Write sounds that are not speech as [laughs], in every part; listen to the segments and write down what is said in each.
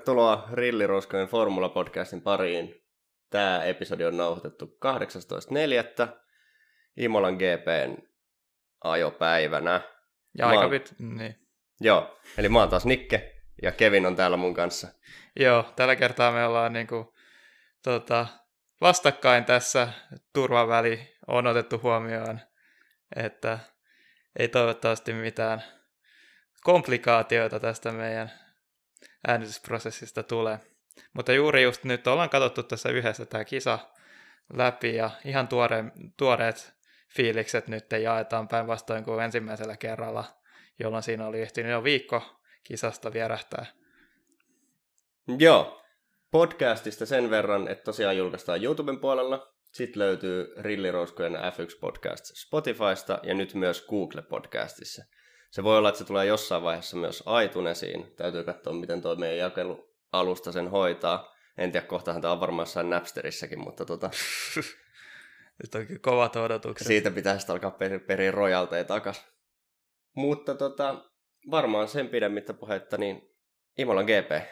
Tervetuloa Rilliruskojen Formula-podcastin pariin. Tämä episodi on nauhoitettu 18.4. Imolan GPn ajopäivänä. Ja Mä aika oon- pit... Niin. Joo, eli mä oon taas Nikke ja Kevin on täällä mun kanssa. Joo, tällä kertaa me ollaan niinku, tota, vastakkain tässä. Turvaväli on otettu huomioon, että ei toivottavasti mitään komplikaatioita tästä meidän äänitysprosessista tule. Mutta juuri just nyt ollaan katsottu tässä yhdessä tämä kisa läpi ja ihan tuore, tuoreet fiilikset nyt jaetaan päinvastoin kuin ensimmäisellä kerralla, jolloin siinä oli ehtinyt jo viikko kisasta vierähtää. Joo, podcastista sen verran, että tosiaan julkaistaan YouTuben puolella. Sitten löytyy Rillirouskojen F1 Podcast Spotifysta ja nyt myös Google Podcastissa. Se voi olla, että se tulee jossain vaiheessa myös iTunesiin. Täytyy katsoa, miten tuo meidän jakelualusta sen hoitaa. En tiedä, kohtahan tämä on varmaan jossain Napsterissäkin, mutta tota, [laughs] Nyt on kovat odotukset. siitä pitäisi alkaa peri, periä rojalteja takas. Mutta tota, varmaan sen pidemmittä puhetta, niin Imolan GP.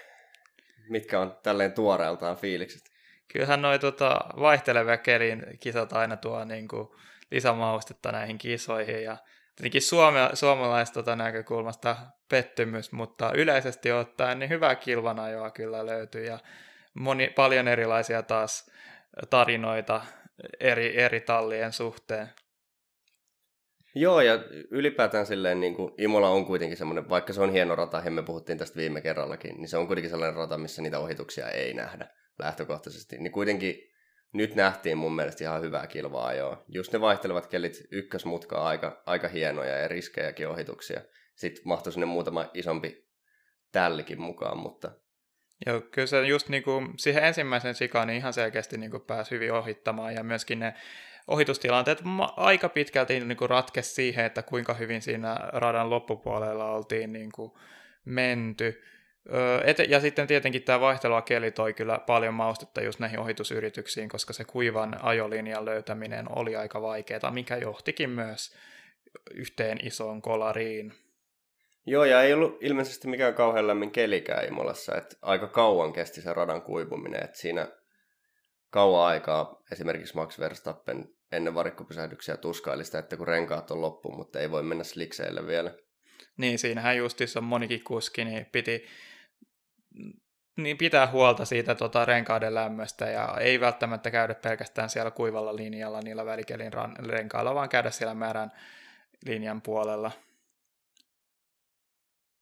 Mitkä on tälleen tuoreeltaan fiilikset? Kyllähän noi tota, vaihtelevia kelin kisat aina tuo niin kuin, lisämaustetta näihin kisoihin ja tietenkin suome, suomalaista tota, näkökulmasta pettymys, mutta yleisesti ottaen niin hyvää kilvanajoa kyllä löytyy ja moni, paljon erilaisia taas tarinoita eri, eri tallien suhteen. Joo, ja ylipäätään silleen niin kuin Imola on kuitenkin semmoinen, vaikka se on hieno rata, ja me puhuttiin tästä viime kerrallakin, niin se on kuitenkin sellainen rata, missä niitä ohituksia ei nähdä lähtökohtaisesti. Niin kuitenkin nyt nähtiin mun mielestä ihan hyvää kilvaa joo. Just ne vaihtelevat kelit ykkösmutkaa aika, aika hienoja ja riskejäkin ohituksia. Sitten mahtui sinne muutama isompi tällikin mukaan, mutta Joo, kyllä se just niin kuin siihen ensimmäisen sikaan niin ihan selkeästi niin kuin pääsi hyvin ohittamaan ja myöskin ne ohitustilanteet aika pitkälti niin kuin ratkesi siihen, että kuinka hyvin siinä radan loppupuolella oltiin niin kuin menty. Öö, et, ja sitten tietenkin tämä vaihtelua keli toi kyllä paljon maustetta just näihin ohitusyrityksiin, koska se kuivan ajolinjan löytäminen oli aika vaikeaa, mikä johtikin myös yhteen isoon kolariin. Joo, ja ei ollut ilmeisesti mikään kauhean lämmin kelikään Imolassa, että aika kauan kesti se radan kuivuminen, että siinä kauan aikaa esimerkiksi Max Verstappen ennen varikkopysähdyksiä tuskaili sitä, että kun renkaat on loppu, mutta ei voi mennä slikseille vielä. Niin, siinähän justissa monikin kuski, niin piti niin pitää huolta siitä tota, renkaiden lämmöstä ja ei välttämättä käydä pelkästään siellä kuivalla linjalla niillä välikelin renkailla, vaan käydä siellä märän linjan puolella.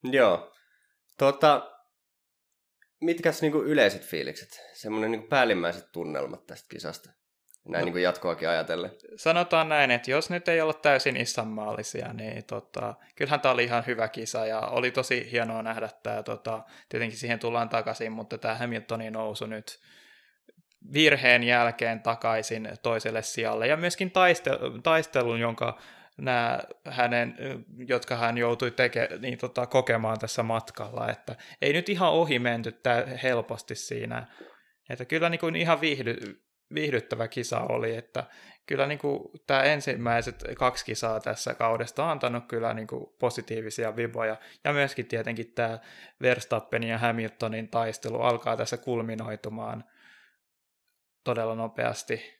Joo. Tota, mitkäs niinku yleiset fiilikset, semmoinen niinku päällimmäiset tunnelmat tästä kisasta? Näin No. niinku jatkoakin ajatellen. Sanotaan näin, että jos nyt ei olla täysin issanmaallisia, niin tota, kyllähän tämä oli ihan hyvä kisa ja oli tosi hienoa nähdä tämä. Tota, tietenkin siihen tullaan takaisin, mutta tämä Hamiltonin nousu nyt virheen jälkeen takaisin toiselle sijalle ja myöskin taiste- taistelun, jonka nämä hänen, jotka hän joutui teke, niin tota, kokemaan tässä matkalla, että ei nyt ihan ohi menty tää helposti siinä, että kyllä niin kuin ihan viihdy, viihdyttävä kisa oli, että kyllä niin kuin tämä ensimmäiset kaksi kisaa tässä kaudesta on antanut kyllä niin kuin positiivisia viboja, ja myöskin tietenkin tämä Verstappenin ja Hamiltonin taistelu alkaa tässä kulminoitumaan todella nopeasti.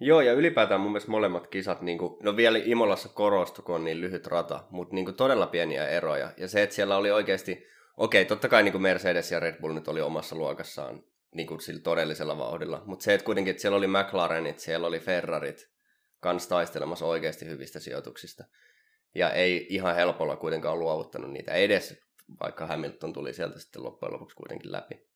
Joo, ja ylipäätään mun mielestä molemmat kisat, niin kuin, no vielä Imolassa korostu, kun on niin lyhyt rata, mutta niin kuin todella pieniä eroja. Ja se, että siellä oli oikeasti, okei, totta kai niin kuin Mercedes ja Red Bull nyt oli omassa luokassaan niin kuin sillä todellisella vauhdilla, mutta se, että kuitenkin, että siellä oli McLarenit, siellä oli Ferrarit kanssa taistelemassa oikeasti hyvistä sijoituksista. Ja ei ihan helpolla kuitenkaan luovuttanut niitä edes, vaikka Hamilton tuli sieltä sitten loppujen lopuksi kuitenkin läpi.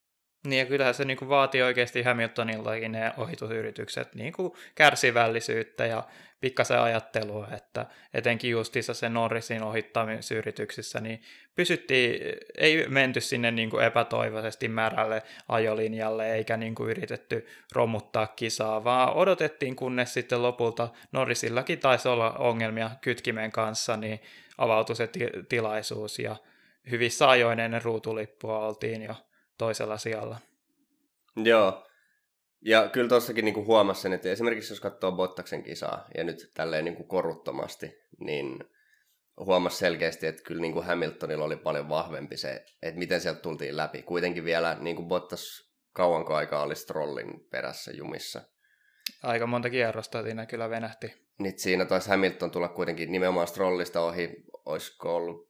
Niin ja kyllähän se niin kuin vaatii oikeasti Hamiltonillakin ne ohitusyritykset niin kuin kärsivällisyyttä ja pikkasen ajattelua, että etenkin justiinsa se Norrisin ohittamisyrityksissä, niin pysyttiin, ei menty sinne niin kuin epätoivoisesti märälle ajolinjalle eikä niin kuin yritetty romuttaa kisaa, vaan odotettiin kunnes sitten lopulta Norrisillakin taisi olla ongelmia kytkimen kanssa, niin avautui se ti- tilaisuus ja hyvissä ajoin ruutulippua oltiin jo toisella sijalla. Joo. Ja kyllä tuossakin niinku huomasi sen, että esimerkiksi jos katsoo Bottaksen kisaa ja nyt tälleen niinku koruttomasti, niin huomasi selkeästi, että kyllä niin kuin Hamiltonilla oli paljon vahvempi se, että miten sieltä tultiin läpi. Kuitenkin vielä niin kuin Bottas kauanko aikaa oli Strollin perässä jumissa. Aika monta kierrosta siinä kyllä venähti. Niin siinä taisi Hamilton tulla kuitenkin nimenomaan Strollista ohi, olisiko ollut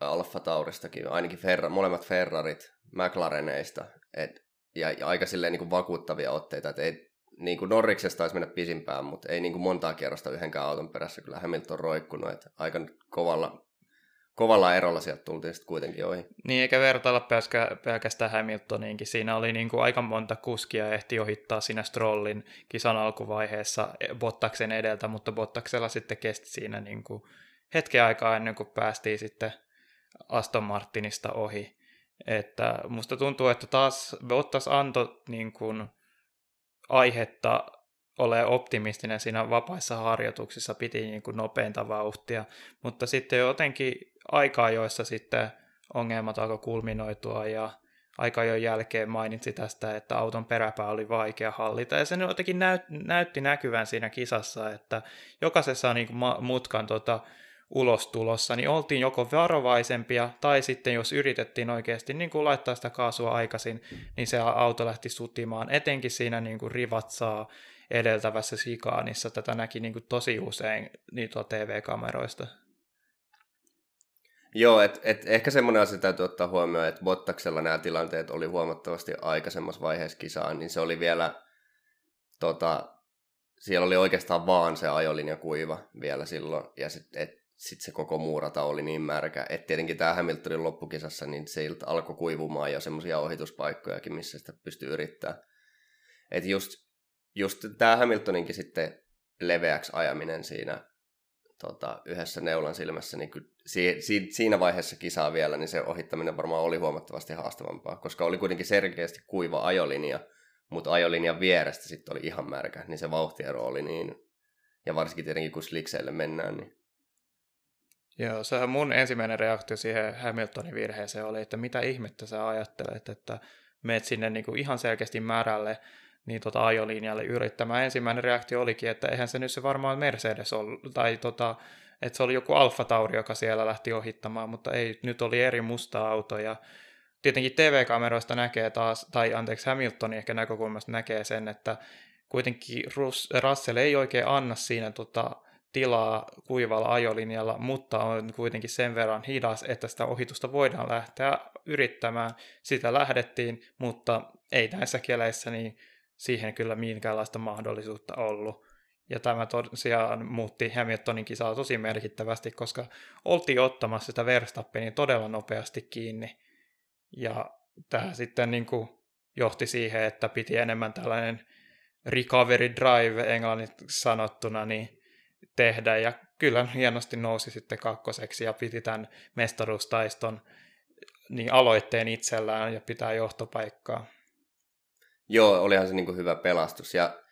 Alfa Tauristakin, ainakin Ferra, molemmat Ferrarit McLareneista, et, ja, ja aika silleen niin kuin vakuuttavia otteita, että ei, niin kuin Norriksesta taisi mennä pisimpään, mutta ei niin kuin montaa kierrosta yhdenkään auton perässä kyllä Hamilton roikkunut, että aika kovalla, kovalla erolla sieltä tultiin sitten kuitenkin ohi. Niin, eikä vertailla pelkästään Hamiltoniinkin. Siinä oli niin kuin aika monta kuskia ehti ohittaa siinä Strollin kisan alkuvaiheessa Bottaksen edeltä, mutta Bottaksella sitten kesti siinä niin kuin hetken aikaa ennen kuin päästiin sitten Aston Martinista ohi. Että musta tuntuu, että taas Bottas antoi niin kuin aihetta ole optimistinen siinä vapaissa harjoituksissa, piti niin kuin nopeinta vauhtia, mutta sitten jotenkin aikaa, joissa sitten ongelmat alkoi kulminoitua ja aika jo jälkeen mainitsi tästä, että auton peräpää oli vaikea hallita. Ja se jotenkin näyt, näytti näkyvän siinä kisassa, että jokaisessa niin kuin mutkan tota, ulostulossa, niin oltiin joko varovaisempia, tai sitten jos yritettiin oikeasti niin kuin laittaa sitä kaasua aikaisin, niin se auto lähti sutimaan, etenkin siinä niin kuin rivatsaa edeltävässä sikaanissa. Tätä näki niin kuin tosi usein niitä TV-kameroista. Joo, et, et ehkä semmoinen asia täytyy ottaa huomioon, että Bottaksella nämä tilanteet oli huomattavasti aikaisemmassa vaiheessa kisaa, niin se oli vielä, tota, siellä oli oikeastaan vaan se ajolinja kuiva vielä silloin, ja sitten sit se koko muurata oli niin märkä, että tietenkin tämä Hamiltonin loppukisassa, niin se alkoi kuivumaan jo semmoisia ohituspaikkojakin, missä sitä pystyy yrittämään. Että just, just tämä Hamiltoninkin sitten leveäksi ajaminen siinä tota, yhdessä neulan silmässä, niin kyllä si, si, siinä vaiheessa kisaa vielä, niin se ohittaminen varmaan oli huomattavasti haastavampaa, koska oli kuitenkin selkeästi kuiva ajolinja, mutta ajolinjan vierestä sitten oli ihan märkä, niin se vauhtiero oli niin, ja varsinkin tietenkin kun slikseille mennään, niin Joo, sehän mun ensimmäinen reaktio siihen Hamiltonin virheeseen oli, että mitä ihmettä sä ajattelet, että meet sinne niin kuin ihan selkeästi määrälle niin tota ajolinjalle yrittämään. Ensimmäinen reaktio olikin, että eihän se nyt se varmaan Mercedes ollut, tai tota, että se oli joku Alfa Tauri, joka siellä lähti ohittamaan, mutta ei, nyt oli eri musta auto ja tietenkin TV-kameroista näkee taas, tai anteeksi Hamiltonin ehkä näkökulmasta näkee sen, että kuitenkin Russell ei oikein anna siinä tota, tilaa kuivalla ajolinjalla, mutta on kuitenkin sen verran hidas, että sitä ohitusta voidaan lähteä yrittämään. Sitä lähdettiin, mutta ei näissä keleissä niin siihen kyllä minkäänlaista mahdollisuutta ollut. Ja tämä tosiaan muutti Hamiltonin kisaa tosi merkittävästi, koska oltiin ottamassa sitä Verstappenin todella nopeasti kiinni. Ja tämä sitten niin kuin johti siihen, että piti enemmän tällainen recovery drive englanniksi sanottuna, niin tehdä. Ja kyllä hienosti nousi sitten kakkoseksi ja piti tämän mestaruustaiston niin aloitteen itsellään ja pitää johtopaikkaa. Joo, olihan se niin kuin hyvä pelastus. Ja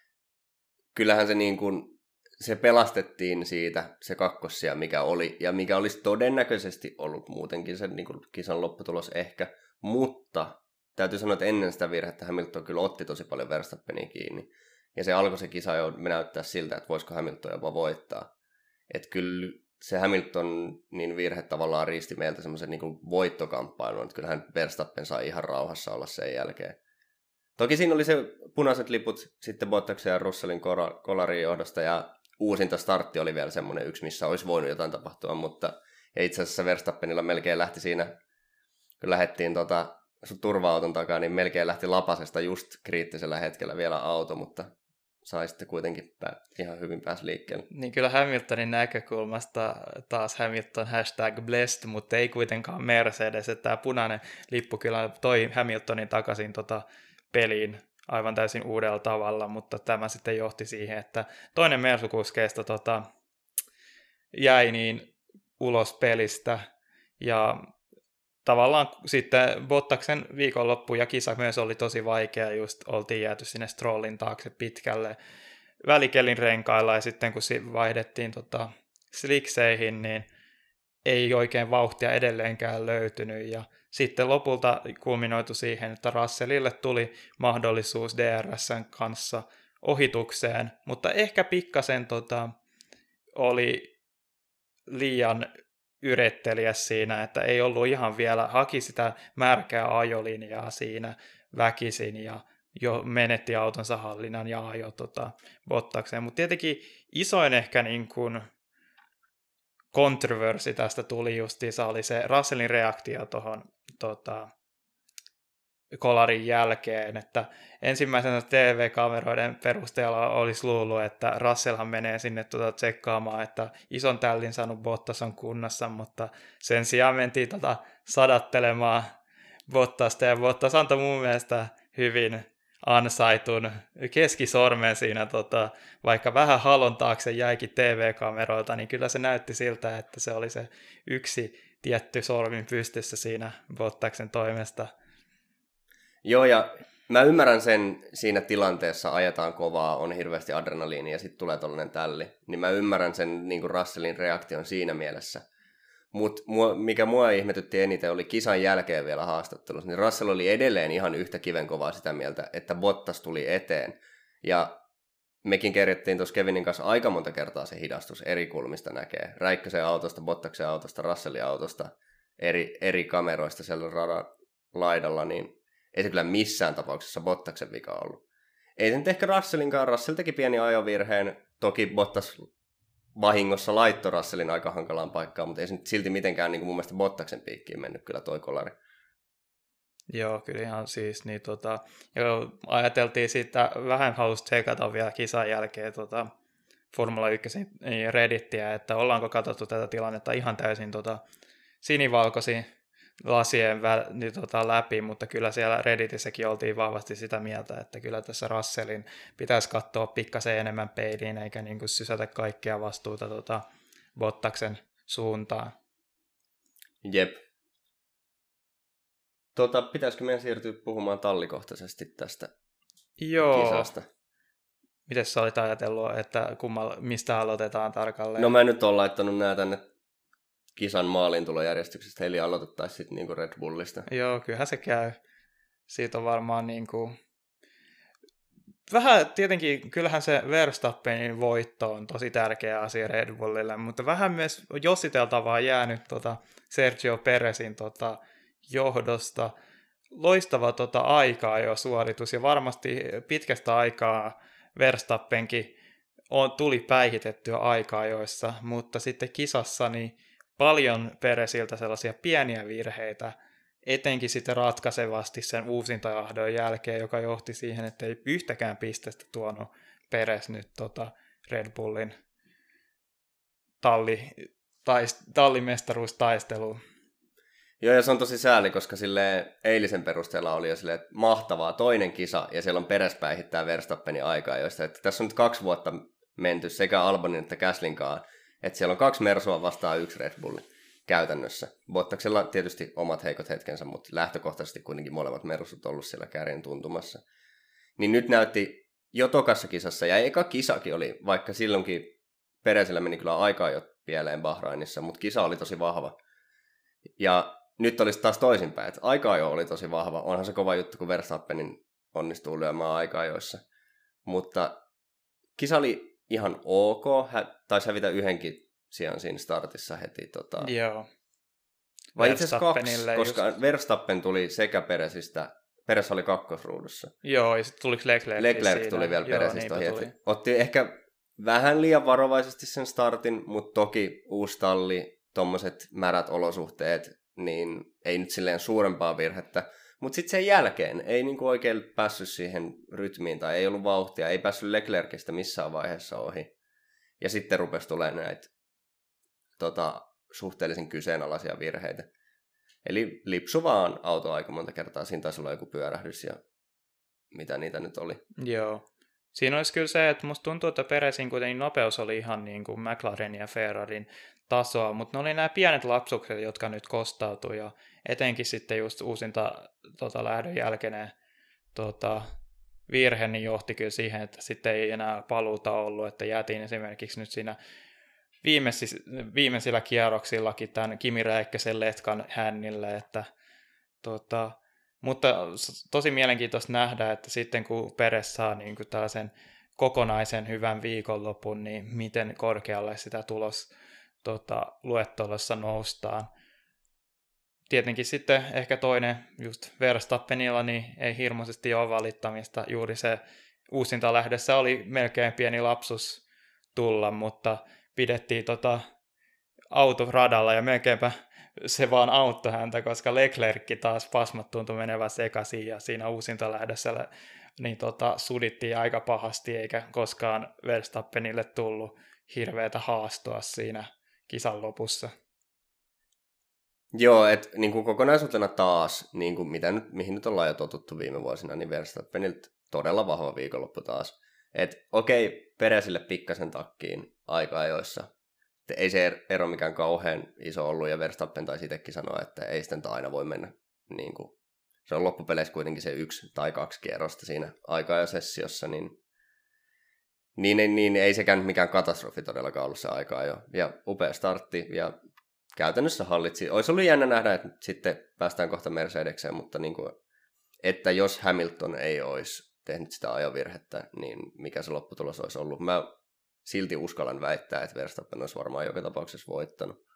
kyllähän se, niin kuin, se pelastettiin siitä, se kakkossia, mikä oli, ja mikä olisi todennäköisesti ollut muutenkin sen niin kuin kisan lopputulos ehkä. Mutta täytyy sanoa, että ennen sitä virhettä Hamilton kyllä otti tosi paljon Verstappenia kiinni. Ja se alkoi se kisa jo näyttää siltä, että voisiko Hamilton jopa voittaa. Että kyllä se Hamilton niin virhe tavallaan riisti meiltä semmoisen niin voittokamppailun, että kyllähän Verstappen sai ihan rauhassa olla sen jälkeen. Toki siinä oli se punaiset liput sitten Bottaksen ja Russellin kolarin johdosta ja uusinta startti oli vielä semmoinen yksi, missä olisi voinut jotain tapahtua, mutta itse asiassa Verstappenilla melkein lähti siinä, kun lähdettiin tota, turva-auton takaa, niin melkein lähti lapasesta just kriittisellä hetkellä vielä auto, mutta sai sitten kuitenkin ihan hyvin pääsi liikkeelle. Niin kyllä Hamiltonin näkökulmasta taas Hamilton hashtag blessed, mutta ei kuitenkaan Mercedes. Että tämä punainen lippu kyllä toi Hamiltonin takaisin tota peliin aivan täysin uudella tavalla, mutta tämä sitten johti siihen, että toinen Mersukuskeista tota, jäi niin ulos pelistä ja tavallaan sitten Bottaksen viikonloppu ja kisa myös oli tosi vaikea, just oltiin jääty sinne Strollin taakse pitkälle välikelin renkailla ja sitten kun vaihdettiin tota, slikseihin, niin ei oikein vauhtia edelleenkään löytynyt. Ja sitten lopulta kulminoitu siihen, että Russellille tuli mahdollisuus DRSn kanssa ohitukseen, mutta ehkä pikkasen tota, oli liian yrittelijä siinä, että ei ollut ihan vielä, haki sitä märkää ajolinjaa siinä väkisin ja jo menetti autonsa hallinnan ja ajoi tota, Bottakseen. Mutta tietenkin isoin ehkä niin kuin kontroversi tästä tuli justiinsa oli se Russellin reaktio tuohon tota, kolarin jälkeen, että ensimmäisenä TV-kameroiden perusteella olisi luullut, että Russellhan menee sinne tuota tsekkaamaan, että ison tällin saanut Bottas on kunnossa, mutta sen sijaan mentiin tuota sadattelemaan Bottasta, ja Bottas antoi mun mielestä hyvin ansaitun keskisormen siinä, tota, vaikka vähän halon taakse jäikin TV-kameroilta, niin kyllä se näytti siltä, että se oli se yksi tietty sormin pystyssä siinä Bottaksen toimesta. Joo, ja mä ymmärrän sen siinä tilanteessa, ajetaan kovaa, on hirveästi adrenaliinia ja sitten tulee tollainen tälli. Niin mä ymmärrän sen niin kuin Russellin reaktion siinä mielessä. Mutta mikä mua ihmetytti eniten oli kisan jälkeen vielä haastattelussa, niin Russell oli edelleen ihan yhtä kivenkovaa sitä mieltä, että Bottas tuli eteen. Ja mekin kerrottiin tuossa Kevinin kanssa aika monta kertaa se hidastus eri kulmista näkee. Räikkösen autosta, Bottaksen autosta, Russellin autosta, eri, eri kameroista siellä radan laidalla, niin ei se kyllä missään tapauksessa Bottaksen vika ollut. Ei se nyt ehkä Russellinkaan. Russell teki pieni ajovirheen. Toki Bottas vahingossa laitto Russellin aika hankalaan paikkaan, mutta ei se nyt silti mitenkään niin kuin mun mielestä Bottaksen piikkiin mennyt kyllä toi kolari. Joo, kyllä ihan siis, niin tota, ja ajateltiin siitä, vähän halusi tsekata vielä kisan jälkeen tota, Formula 1 niin Reddittiä, että ollaanko katsottu tätä tilannetta ihan täysin tota, sinivalkoisin lasien vä, niin, tota, läpi, mutta kyllä siellä Redditissäkin oltiin vahvasti sitä mieltä, että kyllä tässä Russellin pitäisi katsoa pikkasen enemmän peiliin, eikä niin kuin sysätä kaikkea vastuuta tota, Bottaksen suuntaan. Jep. Tota, pitäisikö meidän siirtyä puhumaan tallikohtaisesti tästä Joo. kisasta? Miten sä olit ajatellut, että kummal, mistä aloitetaan tarkalleen? No mä nyt oon laittanut nää tänne kisan maalintulojärjestyksestä, eli aloitettaisiin sitten niinku Red Bullista. Joo, kyllähän se käy. Siitä on varmaan niinku... Vähän tietenkin, kyllähän se Verstappenin voitto on tosi tärkeä asia Red Bullille, mutta vähän myös jossiteltavaa jäänyt tota Sergio Perezin tota johdosta. Loistava tota aikaa jo suoritus ja varmasti pitkästä aikaa Verstappenkin on, tuli päihitettyä aikaa joissa, mutta sitten kisassa niin paljon Peresiltä sellaisia pieniä virheitä, etenkin sitten ratkaisevasti sen uusintajahdon jälkeen, joka johti siihen, että ei yhtäkään pistestä tuonut Peres nyt tota Red Bullin talli, taist, tallimestaruustaisteluun. Joo, ja se on tosi sääli, koska sille eilisen perusteella oli jo sille mahtavaa toinen kisa, ja siellä on Peres päihittää Verstappenin aikaa, joista että tässä on nyt kaksi vuotta menty sekä Albonin että Käslinkaan että siellä on kaksi Mersua vastaan yksi Red Bulli käytännössä. Bottaksella tietysti omat heikot hetkensä, mutta lähtökohtaisesti kuitenkin molemmat Mersut ollut siellä kärjen tuntumassa. Niin nyt näytti jo tokassa kisassa, ja eka kisakin oli, vaikka silloinkin Peresillä meni kyllä aikaa jo pieleen Bahrainissa, mutta kisa oli tosi vahva. Ja nyt olisi taas toisinpäin, että aikaa jo oli tosi vahva. Onhan se kova juttu, kun Verstappenin onnistuu lyömään aikaa joissa. Mutta kisa oli ihan ok. Hä, taisi hävitä yhdenkin sijaan siinä startissa heti. Tota... Joo. Vai itse asiassa kaksi, koska just... Verstappen tuli sekä Peresistä, Peres oli kakkosruudussa. Joo, ja sitten tuliko Leclerc Leclerc siinä. tuli vielä Peresistä ohi. Tuli. Otti ehkä vähän liian varovaisesti sen startin, mutta toki uusi talli, tuommoiset märät olosuhteet, niin ei nyt silleen suurempaa virhettä. Mutta sitten sen jälkeen ei niinku oikein päässyt siihen rytmiin tai ei ollut vauhtia, ei päässyt Leclercistä missään vaiheessa ohi. Ja sitten rupesi tulemaan näitä tota, suhteellisen kyseenalaisia virheitä. Eli lipsu vaan auto aika monta kertaa, siinä taisi olla joku pyörähdys ja mitä niitä nyt oli. Joo. Siinä olisi kyllä se, että musta tuntuu, että Peresin kuitenkin nopeus oli ihan niin kuin McLaren ja Ferrarin tasoa, mutta ne oli nämä pienet lapsukset, jotka nyt kostautui ja etenkin sitten just uusinta tota, lähdön jälkeinen tota, virhe niin johti kyllä siihen, että sitten ei enää paluuta ollut, että jäätiin esimerkiksi nyt siinä viimeisis, viimeisillä kierroksillakin tämän Kimi Räikkösen letkan hännille, että tota, mutta tosi mielenkiintoista nähdä, että sitten kun Peres saa niin kuin tällaisen kokonaisen hyvän viikonlopun, niin miten korkealle sitä tulos tota, luettelossa noustaan. Tietenkin sitten ehkä toinen, just Verstappenilla, niin ei hirmuisesti ole valittamista. Juuri se uusinta lähdössä oli melkein pieni lapsus tulla, mutta pidettiin tota auto radalla ja melkeinpä se vaan auttoi häntä, koska Leclerc taas pasmat tuntui menevän sekaisin ja siinä uusinta lähdössä niin tota, sudittiin aika pahasti eikä koskaan Verstappenille tullut hirveätä haastoa siinä kisan lopussa. Joo, että niin kuin kokonaisuutena taas, niin kuin mitä nyt, mihin nyt ollaan jo totuttu viime vuosina, niin Verstappenilta todella vahva viikonloppu taas. Et okei, Peresille pikkasen takkiin aika ajoissa. Et ei se ero mikään kauhean iso ollut, ja Verstappen taisi itsekin sanoa, että ei sitten aina voi mennä niin kuin, se on loppupeleissä kuitenkin se yksi tai kaksi kierrosta siinä aika sessiossa, niin niin, niin, niin ei sekään mikään katastrofi todellakaan ollut se aikaa jo. Ja upea startti ja käytännössä hallitsi. Olisi ollut jännä nähdä, että sitten päästään kohta Mercedekseen, mutta niin kuin, että jos Hamilton ei olisi tehnyt sitä ajovirhettä, niin mikä se lopputulos olisi ollut. Mä silti uskallan väittää, että Verstappen olisi varmaan joka tapauksessa voittanut.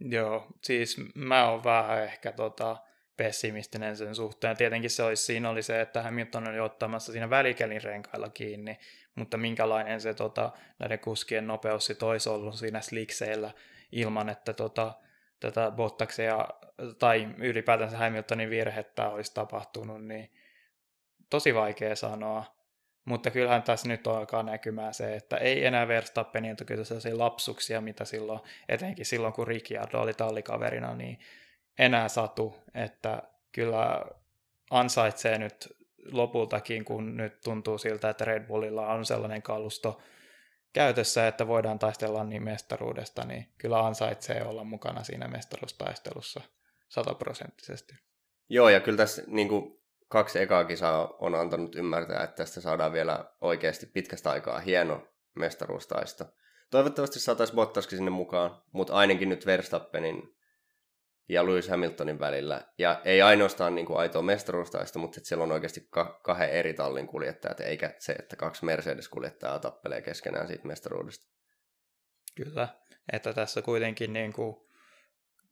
Joo, siis mä oon vähän ehkä tota, pessimistinen sen suhteen. Tietenkin se olisi, siinä oli se, että Hamilton oli ottamassa siinä välikelin renkailla kiinni, mutta minkälainen se tota, näiden kuskien nopeus olisi ollut siinä slikseillä ilman, että tota, tätä Bottaksia tai ylipäätänsä Hamiltonin virhettä olisi tapahtunut, niin tosi vaikea sanoa. Mutta kyllähän tässä nyt alkaa näkymään se, että ei enää Verstappenilta kyllä sellaisia lapsuksia, mitä silloin, etenkin silloin kun Ricciardo oli tallikaverina, niin enää satu, että kyllä ansaitsee nyt lopultakin, kun nyt tuntuu siltä, että Red Bullilla on sellainen kalusto käytössä, että voidaan taistella niin mestaruudesta, niin kyllä ansaitsee olla mukana siinä mestaruustaistelussa sataprosenttisesti. Joo, ja kyllä tässä niin kuin, kaksi ekaa kisaa on antanut ymmärtää, että tästä saadaan vielä oikeasti pitkästä aikaa hieno mestaruustaisto. Toivottavasti saataisiin Bottaskin sinne mukaan, mutta ainakin nyt Verstappenin ja Lewis Hamiltonin välillä. Ja ei ainoastaan niin kuin aitoa mestaruustaista, mutta siellä on oikeasti ka- kahden eri tallin kuljettajat, eikä se, että kaksi Mercedes-kuljettajaa tappelee keskenään siitä mestaruudesta. Kyllä, että tässä kuitenkin niin kuin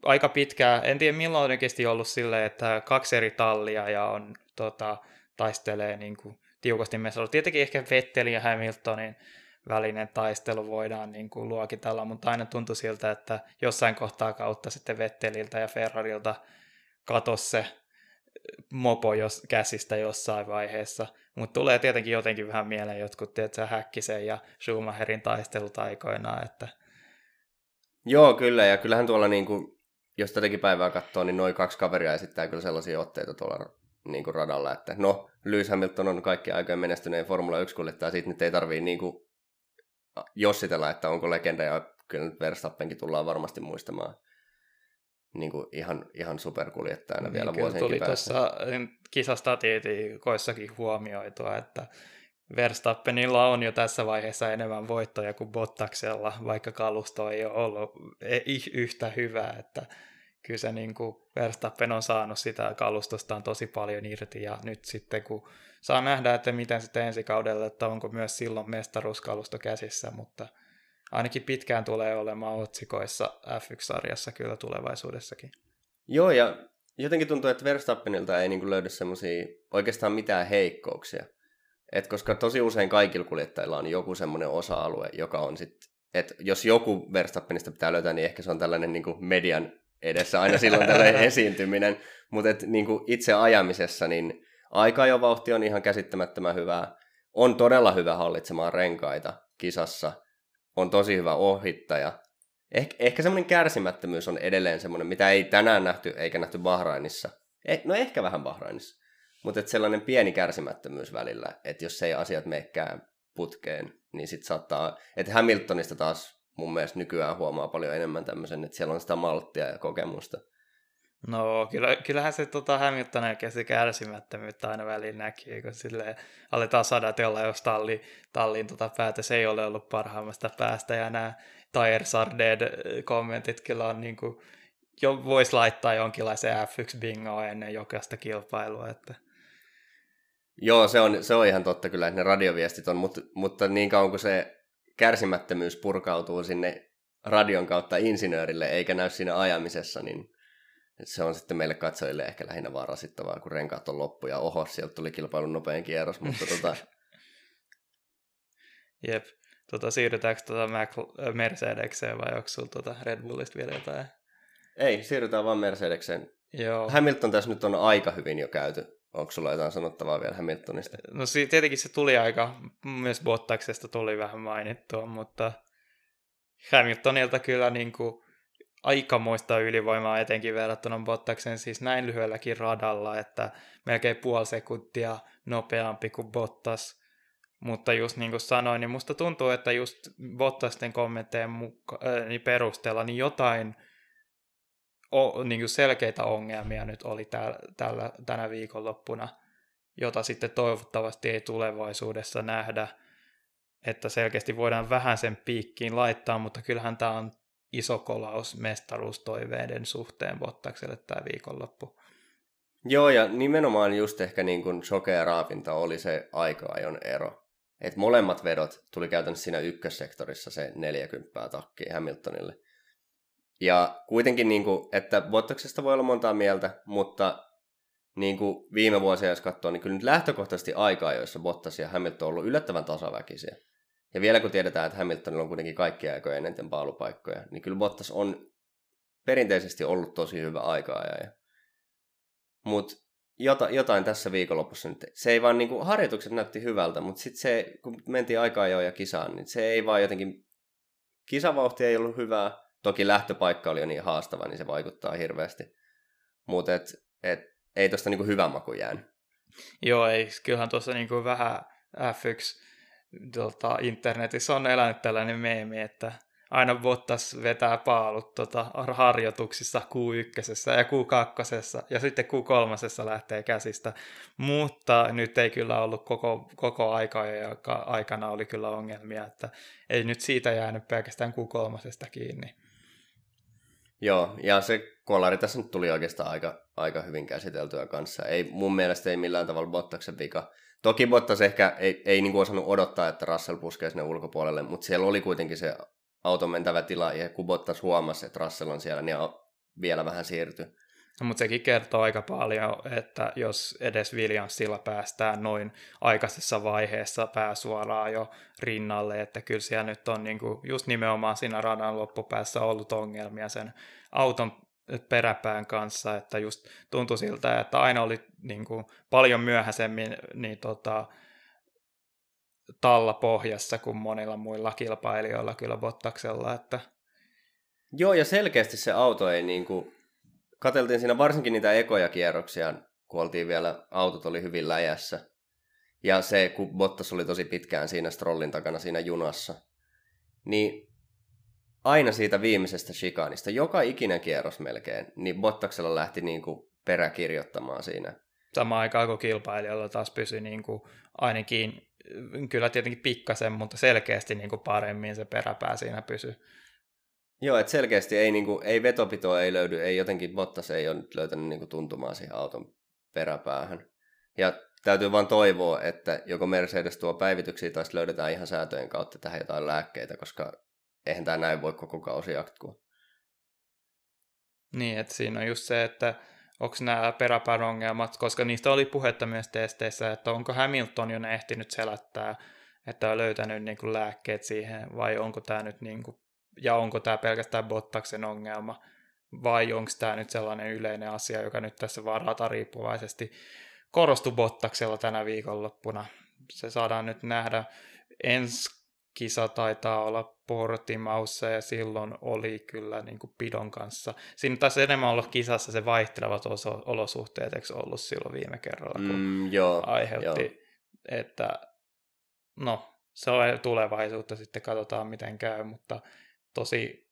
aika pitkää, en tiedä milloin on oikeasti ollut silleen, että kaksi eri tallia ja on, tota, taistelee niin kuin tiukasti mestaruudesta. Tietenkin ehkä Vettelin ja Hamiltonin välinen taistelu voidaan niin kuin luokitella, mutta aina tuntui siltä, että jossain kohtaa kautta sitten Vetteliltä ja Ferrarilta katosi se mopo jos, käsistä jossain vaiheessa. Mutta tulee tietenkin jotenkin vähän mieleen jotkut, tiedätkö, Häkkisen ja Schumacherin taistelut aikoinaan. Että... Joo, kyllä. Ja kyllähän tuolla, niin kuin, jos tätäkin päivää katsoo, niin noin kaksi kaveria esittää kyllä sellaisia otteita tuolla niin kuin radalla, että no, Lewis Hamilton on kaikki aikojen menestyneen Formula 1-kuljettaja, siitä nyt ei tarvii niin kuin jossitella, että onko legenda, ja kyllä nyt Verstappenkin tullaan varmasti muistamaan niin kuin ihan, ihan superkuljettajana niin, vielä vuosien tuli tuossa kisastatikoissakin huomioitua, että Verstappenilla on jo tässä vaiheessa enemmän voittoja kuin Bottaksella, vaikka kalusto ei ole ollut yhtä hyvää, että kyllä se niin kuin Verstappen on saanut sitä kalustostaan tosi paljon irti ja nyt sitten kun saa nähdä, että miten sitten ensi kaudella, että onko myös silloin mestaruuskalusto käsissä, mutta ainakin pitkään tulee olemaan otsikoissa F1-sarjassa kyllä tulevaisuudessakin. Joo, ja jotenkin tuntuu, että Verstappenilta ei niin löydy semmoisia oikeastaan mitään heikkouksia. Et koska tosi usein kaikilla kuljettajilla on joku semmoinen osa-alue, joka on sitten, että jos joku Verstappenista pitää löytää, niin ehkä se on tällainen niin kuin median edessä aina silloin tällainen [laughs] esiintyminen. Mutta niin itse ajamisessa, niin aika jo vauhti on ihan käsittämättömän hyvää. On todella hyvä hallitsemaan renkaita kisassa. On tosi hyvä ohittaja. Eh, ehkä semmoinen kärsimättömyys on edelleen semmoinen, mitä ei tänään nähty eikä nähty Bahrainissa. Eh, no ehkä vähän Bahrainissa. Mutta sellainen pieni kärsimättömyys välillä, että jos ei asiat meekään putkeen, niin sitten saattaa, että Hamiltonista taas mun mielestä nykyään huomaa paljon enemmän tämmöisen, että siellä on sitä malttia ja kokemusta. No kyllä, kyllähän se tota, Hamiltonin se kärsimättömyyttä aina väliin näkyy, kun sille aletaan sadatella, jos talli, tallin tota, päätös ei ole ollut parhaimmasta päästä, ja nämä Tire Sarded-kommentit kyllä on niin kuin, jo voisi laittaa jonkinlaisen F1 bingo ennen jokaista kilpailua. Että... Joo, se on, se on ihan totta kyllä, että ne radioviestit on, mutta, mutta niin kauan kuin se kärsimättömyys purkautuu sinne radion kautta insinöörille eikä näy siinä ajamisessa, niin se on sitten meille katsojille ehkä lähinnä vaan rasittavaa, kun renkaat on loppu ja oho, sieltä tuli kilpailun nopein kierros, mutta [laughs] tota... Jep. Tota, siirrytäänkö tota Mac- Mercedekseen vai onko sulla tota Red Bullista vielä jotain? Ei, siirrytään vaan Mercedekseen. Joo. Hamilton tässä nyt on aika hyvin jo käyty. Onko sulla jotain sanottavaa vielä Hamiltonista? No si- tietenkin se tuli aika, myös Bottaksesta tuli vähän mainittua, mutta Hamiltonilta kyllä niin kuin aikamoista ylivoimaa etenkin verrattuna Bottaksen siis näin lyhyelläkin radalla, että melkein puoli sekuntia nopeampi kuin Bottas. Mutta just niin kuin sanoin, niin musta tuntuu, että just Bottasten kommenttejen muka- äh, niin perusteella niin jotain o, niin kuin selkeitä ongelmia nyt oli täällä, tällä, tänä viikonloppuna, jota sitten toivottavasti ei tulevaisuudessa nähdä, että selkeästi voidaan vähän sen piikkiin laittaa, mutta kyllähän tämä on iso kolaus mestaruustoiveiden suhteen Bottakselle tämä viikonloppu. Joo, ja nimenomaan just ehkä niin kuin raavinta oli se aika-ajon ero. Et molemmat vedot tuli käytännössä siinä ykkössektorissa se 40 takkiin Hamiltonille. Ja kuitenkin, niin kuin, että Bottaksesta voi olla montaa mieltä, mutta niin kuin viime vuosia jos katsoo, niin kyllä nyt lähtökohtaisesti aikaa, joissa Bottas ja Hamilton on ollut yllättävän tasaväkisiä. Ja vielä kun tiedetään, että Hamiltonilla on kuitenkin kaikkia aikoja eniten paalupaikkoja, niin kyllä Bottas on perinteisesti ollut tosi hyvä aikaa. Mutta jota, jotain tässä viikonlopussa nyt, se ei vaan, niin kuin, harjoitukset näytti hyvältä, mutta sitten se, kun mentiin aikaa jo ja kisaan, niin se ei vaan jotenkin, kisavauhti ei ollut hyvää, toki lähtöpaikka oli jo niin haastava, niin se vaikuttaa hirveästi, mutta et, et, ei tosta niin hyvän maku jäänyt. Joo, ei, kyllähän tuossa niin vähän F1 tota, internetissä on elänyt tällainen meemi, että aina Bottas vetää paalut tota, harjoituksissa Q1 ja Q2 ja sitten Q3 lähtee käsistä. Mutta nyt ei kyllä ollut koko, koko aika, joka aikana oli kyllä ongelmia, että ei nyt siitä jäänyt pelkästään Q3 kiinni. Joo, ja se kolari tässä nyt tuli oikeastaan aika, aika hyvin käsiteltyä kanssa. Ei, mun mielestä ei millään tavalla Bottaksen vika. Toki Bottas ehkä ei, ei niin kuin osannut odottaa, että Russell puskee sinne ulkopuolelle, mutta siellä oli kuitenkin se auton mentävä tila, ja kun Bottas huomasi, että Russell on siellä, niin vielä vähän siirtyi. No, mutta sekin kertoo aika paljon, että jos edes Williamsilla päästään noin aikaisessa vaiheessa pääsuoraan jo rinnalle, että kyllä siellä nyt on niin kuin just nimenomaan siinä radan loppupäässä ollut ongelmia sen auton peräpään kanssa, että just tuntui siltä, että aina oli niin kuin paljon myöhäisemmin niin tota, talla pohjassa kuin monilla muilla kilpailijoilla kyllä Bottaksella. Että... Joo, ja selkeästi se auto ei niin kuin, kateltiin siinä varsinkin niitä ekoja kierroksia, kun oltiin vielä, autot oli hyvin läjässä. Ja se, kun Bottas oli tosi pitkään siinä strollin takana siinä junassa, niin aina siitä viimeisestä shikaanista, joka ikinen kierros melkein, niin Bottaksella lähti niin kuin peräkirjoittamaan siinä. Samaan aikaan kun kilpailijalla taas pysyi niin kuin ainakin, kyllä tietenkin pikkasen, mutta selkeästi niin kuin paremmin se peräpää siinä pysyi. Joo, että selkeästi ei, niin kuin, ei vetopitoa ei löydy, ei jotenkin Bottas ei ole nyt löytänyt niin kuin tuntumaan siihen auton peräpäähän. Ja täytyy vaan toivoa, että joko Mercedes tuo päivityksiä tai löydetään ihan säätöjen kautta tähän jotain lääkkeitä, koska eihän tämä näin voi koko kausi jatkua. Niin, että siinä on just se, että onko nämä peräpään ongelmat, koska niistä oli puhetta myös testeissä, että onko Hamilton jo ehtinyt selättää, että on löytänyt niin kuin lääkkeet siihen, vai onko tämä nyt niin kuin, ja onko tämä pelkästään Bottaksen ongelma, vai onko tämä nyt sellainen yleinen asia, joka nyt tässä varata riippuvaisesti korostui Bottaksella tänä viikonloppuna. Se saadaan nyt nähdä. Ensi kisa taitaa olla Portimaussa ja silloin oli kyllä niin kuin pidon kanssa. Siinä taisi enemmän olla kisassa se vaihtelevat oso- olosuhteet, eikö ollut silloin viime kerralla, kun mm, joo, aiheutti, joo. että no, se on tulevaisuutta, sitten katsotaan miten käy, mutta tosi,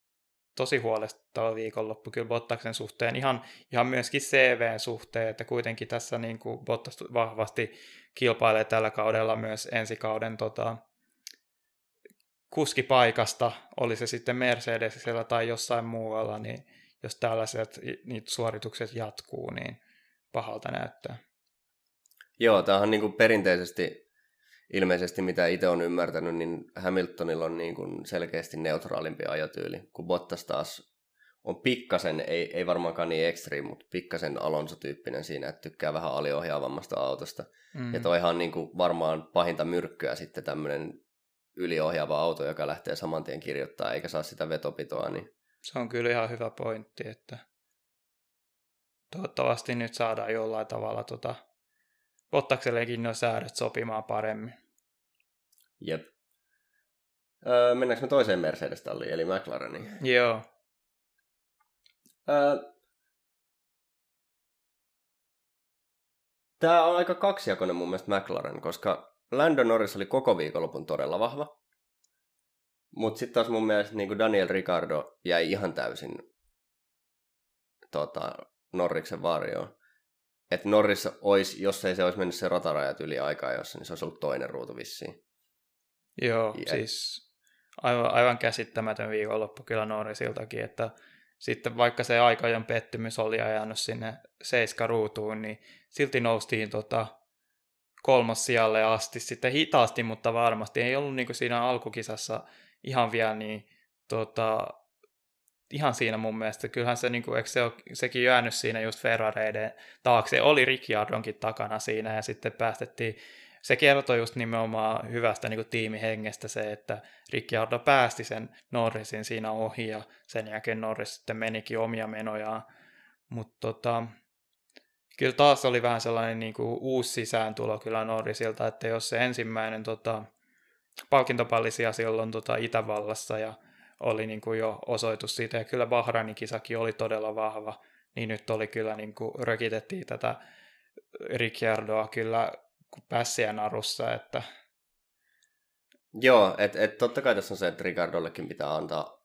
tosi huolestuttava viikonloppu kyllä Bottaksen suhteen, ihan, ihan myöskin CVn suhteen, että kuitenkin tässä niin kuin Bottas vahvasti kilpailee tällä kaudella myös ensi kauden tota, kuskipaikasta, oli se sitten Mercedesillä tai jossain muualla, niin jos tällaiset niitä suoritukset jatkuu, niin pahalta näyttää. Joo, tämä on niin kuin perinteisesti ilmeisesti mitä itse on ymmärtänyt, niin Hamiltonilla on niin kuin selkeästi neutraalimpi ajotyyli, kun Bottas taas on pikkasen, ei, ei varmaankaan niin extreme, mutta pikkasen Alonso-tyyppinen siinä, että tykkää vähän aliohjaavammasta autosta. Mm. Ja toihan on niin kuin varmaan pahinta myrkkyä sitten tämmöinen yliohjaava auto, joka lähtee saman tien kirjoittaa eikä saa sitä vetopitoa. Niin... Se on kyllä ihan hyvä pointti, että toivottavasti nyt saadaan jollain tavalla tota, Bottaksellekin nuo säädöt sopimaan paremmin. Jep. Öö, mennäänkö me toiseen Mercedes-talliin, eli McLareniin? Joo. Öö, Tämä on aika kaksijakoinen mun mielestä McLaren, koska Lando Norris oli koko viikonlopun todella vahva. Mutta sitten taas mun mielestä niin Daniel Ricardo jäi ihan täysin tota, Norriksen varjoon. Että Norris olisi, jos ei se olisi mennyt se ratarajat yli aikaa jossa, niin se olisi ollut toinen ruutu vissiin. Joo, ja... siis aivan, aivan käsittämätön viikonloppu kyllä Norrisiltakin, että sitten vaikka se aikajan pettymys oli ajanut sinne seiska ruutuun, niin silti noustiin tota kolmas sijalle asti sitten hitaasti, mutta varmasti ei ollut niin kuin siinä alkukisassa ihan vielä niin tota, ihan siinä mun mielestä. Kyllähän se, niin kuin, eikö se ole, sekin jäänyt siinä just Ferrareiden taakse. Oli Ricciardonkin takana siinä ja sitten päästettiin se kertoi just nimenomaan hyvästä niin kuin tiimihengestä se, että Ricciardo päästi sen Norrisin siinä ohi ja sen jälkeen Norris sitten menikin omia menojaan. Mutta tota, kyllä taas oli vähän sellainen niin kuin uusi sisääntulo kyllä Norrisilta, että jos se ensimmäinen tota, palkintopallisia silloin tota, Itävallassa ja oli niin kuin jo osoitus siitä, ja kyllä Bahrainin kisakin oli todella vahva, niin nyt oli kyllä, niin kuin rökitettiin tätä Ricciardoa kyllä pässiä narussa, että... Joo, että et totta kai tässä on se, että Ricardollekin pitää antaa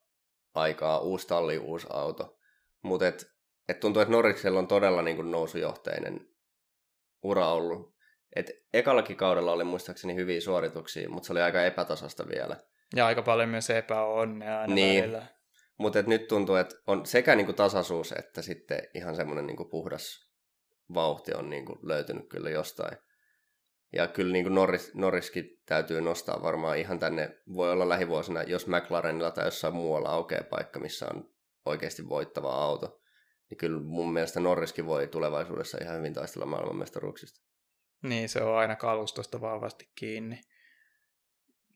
aikaa, uusi talli, uusi auto, mutta et, et tuntuu, että Norriksella on todella niin kuin nousujohteinen ura ollut. Et ekallakin kaudella oli muistaakseni hyviä suorituksia, mutta se oli aika epätasasta vielä. Ja aika paljon myös epäonnea aina niin. välillä. Mutta nyt tuntuu, että on sekä niinku tasaisuus että sitten ihan semmoinen niinku puhdas vauhti on niinku löytynyt kyllä jostain. Ja kyllä niin kuin Norris, Norriskin täytyy nostaa varmaan ihan tänne, voi olla lähivuosina, jos McLarenilla tai jossain muualla aukeaa paikka, missä on oikeasti voittava auto, niin kyllä mun mielestä Norriskin voi tulevaisuudessa ihan hyvin taistella maailmanmestaruuksista. Niin, se on aina kalustosta vahvasti kiinni.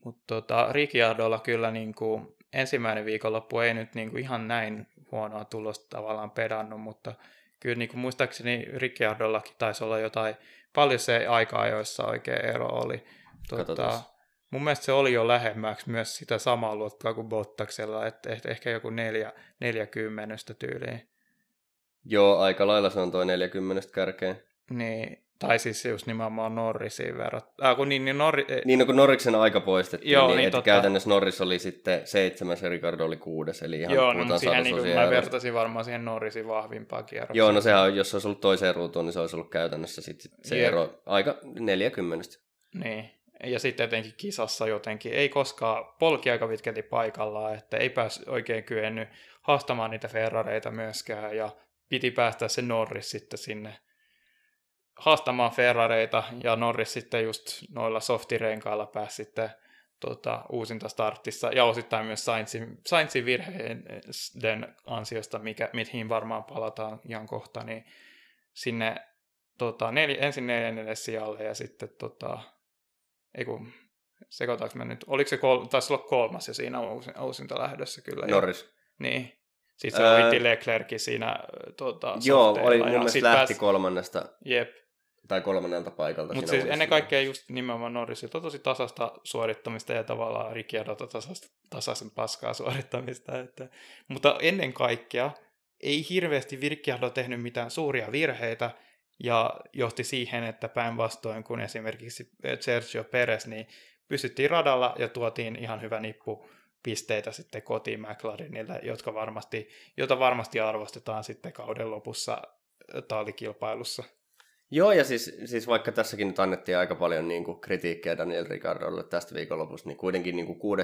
Mutta tota, Ricciardolla kyllä niin kuin, ensimmäinen viikonloppu ei nyt niin kuin ihan näin huonoa tulosta tavallaan pedannut, mutta kyllä niin kuin muistaakseni Ricciardollakin taisi olla jotain, paljon se aika-ajoissa oikein ero oli. Tota, mun mielestä se oli jo lähemmäksi myös sitä samaa luokkaa kuin Bottaksella, että ehkä joku neljä, 40 tyyliin. Joo, aika lailla se on toi 40 kärkeen. Niin, tai siis just nimenomaan Norrisiin verrattuna. Äh, kun niin, niin, Norri... Eh, niin no, kun Norriksen aika poistettiin, Joo, niin, niin että käytännössä Norris oli sitten seitsemäs ja Ricardo oli kuudes, eli ihan Joo, no, siihen niin kuin mä vertasin varmaan siihen Norrisin vahvimpaan kierrokseen. Joo, no sehän on, jos se olisi ollut toiseen ruutuun, niin se olisi ollut käytännössä sitten se Jep. ero aika 40. Niin, ja sitten etenkin kisassa jotenkin ei koskaan polki aika pitkälti paikallaan, että ei pääs oikein kyennyt haastamaan niitä Ferrareita myöskään, ja piti päästä se Norris sitten sinne haastamaan Ferrareita ja Norris sitten just noilla softirenkailla pääsi sitten tota, uusinta startissa ja osittain myös Sainzin, Sainzin virheiden ansiosta, mikä, mihin varmaan palataan ihan kohta, niin sinne tota, nel, ensin neljännelle sijalle ja sitten tota, ei kun, sekoitaanko mä nyt, oliko se kol, taisi olla kolmas ja siinä uusinta lähdössä kyllä. Norris. Ja, niin, sitten se öö, Leclerc siinä tota, Joo, oli mun mielestä lähti pääsi, kolmannesta. Jep, tai kolmannelta paikalta. Mutta siis ennen kaikkea just nimenomaan Norrisilta tosi tasasta suorittamista ja tavallaan Ricciardolta tasasta, tasaisen paskaa suorittamista. Että, mutta ennen kaikkea ei hirveästi Ricciardo tehnyt mitään suuria virheitä ja johti siihen, että päinvastoin kun esimerkiksi Sergio Perez, niin pysyttiin radalla ja tuotiin ihan hyvä nippu pisteitä sitten kotiin McLarenille, jotka varmasti, jota varmasti arvostetaan sitten kauden lopussa taalikilpailussa. Joo, ja siis, siis vaikka tässäkin nyt annettiin aika paljon niin kuin, kritiikkiä Daniel Ricardolle tästä viikonlopusta, niin kuitenkin niin kuin,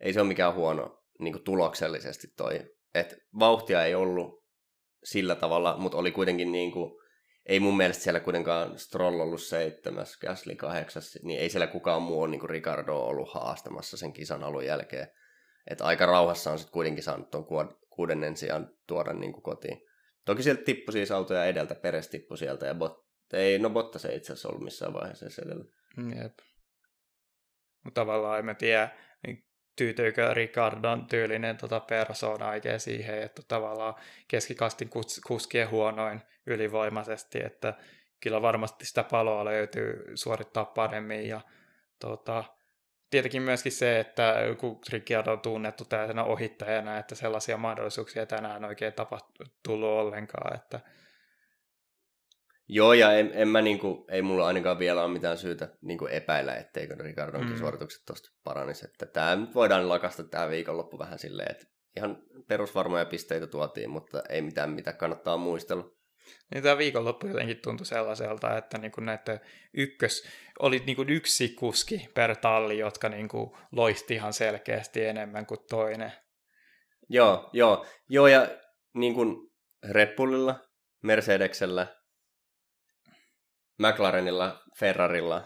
ei se ole mikään huono niin kuin, tuloksellisesti toi. Et vauhtia ei ollut sillä tavalla, mutta oli kuitenkin niin kuin, ei mun mielestä siellä kuitenkaan Stroll ollut seitsemäs, Gasly kahdeksas, niin ei siellä kukaan muu ole niin Ricardo ollut haastamassa sen kisan alun jälkeen. Että aika rauhassa on sitten kuitenkin saanut tuon kuudennen sijaan tuoda niin kuin kotiin. Toki sieltä tippui siis autoja edeltä, Peres tippui sieltä ja bot, ei, no Bottas ei itse asiassa ollut missään vaiheessa edellä. Jep. Mutta tavallaan en tiedä, tyytyykö Ricardon tyylinen tota persona oikein siihen, että tavallaan keskikastin kuskee huonoin ylivoimaisesti, että kyllä varmasti sitä paloa löytyy suorittaa paremmin ja tota, tietenkin myöskin se, että kun Ricciardo on tunnettu tällaisena ohittajana, että sellaisia mahdollisuuksia tänään oikein tullut ollenkaan, että Joo, ja en, en mä niinku, ei mulla ainakaan vielä ole mitään syytä niinku epäillä, etteikö Ricardonkin mm. suoritukset tosta paranisi. Että tää nyt voidaan lakasta tämä viikonloppu vähän silleen, että ihan perusvarmoja pisteitä tuotiin, mutta ei mitään, mitä kannattaa muistella. Niin tämä viikonloppu jotenkin tuntui sellaiselta, että niinku näitä ykkös, oli niinku yksi kuski per talli, jotka niinku loisti ihan selkeästi enemmän kuin toinen. Joo, joo, joo ja niin kuin Red Bullilla, Mercedeksellä McLarenilla, Ferrarilla.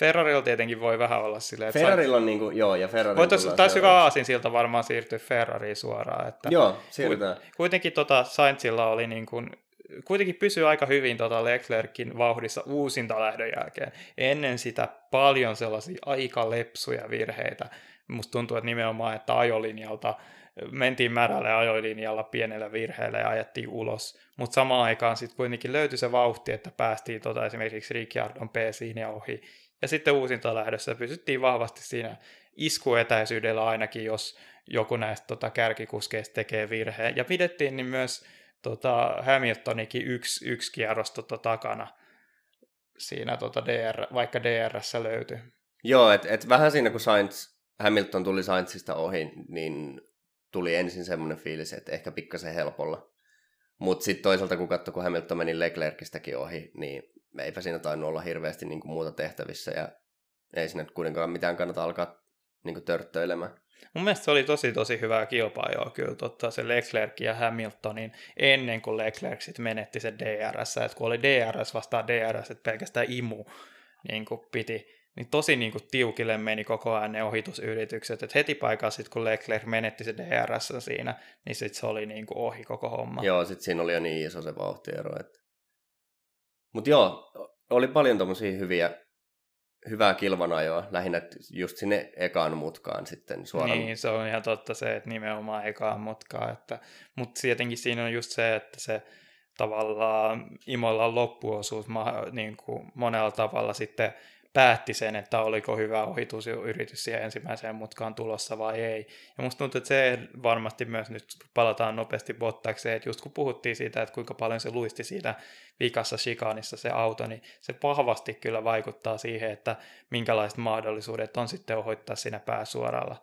Ferrarilla tietenkin voi vähän olla silleen. Ferrarilla on niin kuin, joo, ja Ferrari Taisi hyvä aasin siltä varmaan siirtyä Ferrariin suoraan. Että joo, siirrytään. Kuitenkin tota, Sainzilla oli niin kuin, kuitenkin pysyy aika hyvin tota Leclerkin vauhdissa uusinta lähdön jälkeen. Ennen sitä paljon sellaisia aika lepsuja virheitä. Musta tuntuu, että nimenomaan, että ajolinjalta mentiin märälle ajolinjalla pienellä virheellä ja ajettiin ulos. Mutta samaan aikaan sitten kuitenkin löytyi se vauhti, että päästiin tota esimerkiksi Ricciardon p ja ohi. Ja sitten uusinta lähdössä pysyttiin vahvasti siinä iskuetäisyydellä ainakin, jos joku näistä tota, kärkikuskeista tekee virheen. Ja pidettiin niin myös tota, Hamiltonikin yksi, yksi kierros tota, takana siinä tota DR, vaikka DRS löytyi. Joo, että et vähän siinä kun Sainz, Hamilton tuli Sainzista ohi, niin tuli ensin semmoinen fiilis, että ehkä pikkasen helpolla. Mutta sitten toisaalta kun katsoi, kun Hamilton meni Leclercistäkin ohi, niin eipä siinä tainnut olla hirveästi niinku muuta tehtävissä ja ei siinä kuitenkaan mitään kannata alkaa niinku törttöilemään. Mun mielestä se oli tosi tosi hyvää kilpailua kyllä, totta, se Leclerc ja Hamiltonin ennen kuin Leclerc sit menetti se DRS, että kun oli DRS vastaan DRS, että pelkästään imu niin kuin piti niin tosi niin kuin tiukille meni koko ajan ne ohitusyritykset, että heti paikalla sitten kun Leclerc menetti se DRS siinä, niin sitten se oli niin kuin ohi koko homma. Joo, sitten siinä oli jo niin iso se vauhtiero. Että... Mutta joo, oli paljon tommosia hyviä, hyvää kilvanajoa, lähinnä just sinne ekaan mutkaan sitten suoraan. Niin, se on ihan totta se, että nimenomaan ekaan mutkaan, että, mutta tietenkin siinä on just se, että se tavallaan Imolla loppuosuus niin kuin monella tavalla sitten päätti sen, että oliko hyvä ohitusyritys siihen ensimmäiseen mutkaan tulossa vai ei. Ja musta tuntuu, että se varmasti myös nyt palataan nopeasti bottakseen, että just kun puhuttiin siitä, että kuinka paljon se luisti siitä vikassa shikanissa se auto, niin se vahvasti kyllä vaikuttaa siihen, että minkälaiset mahdollisuudet on sitten ohittaa siinä pääsuoralla.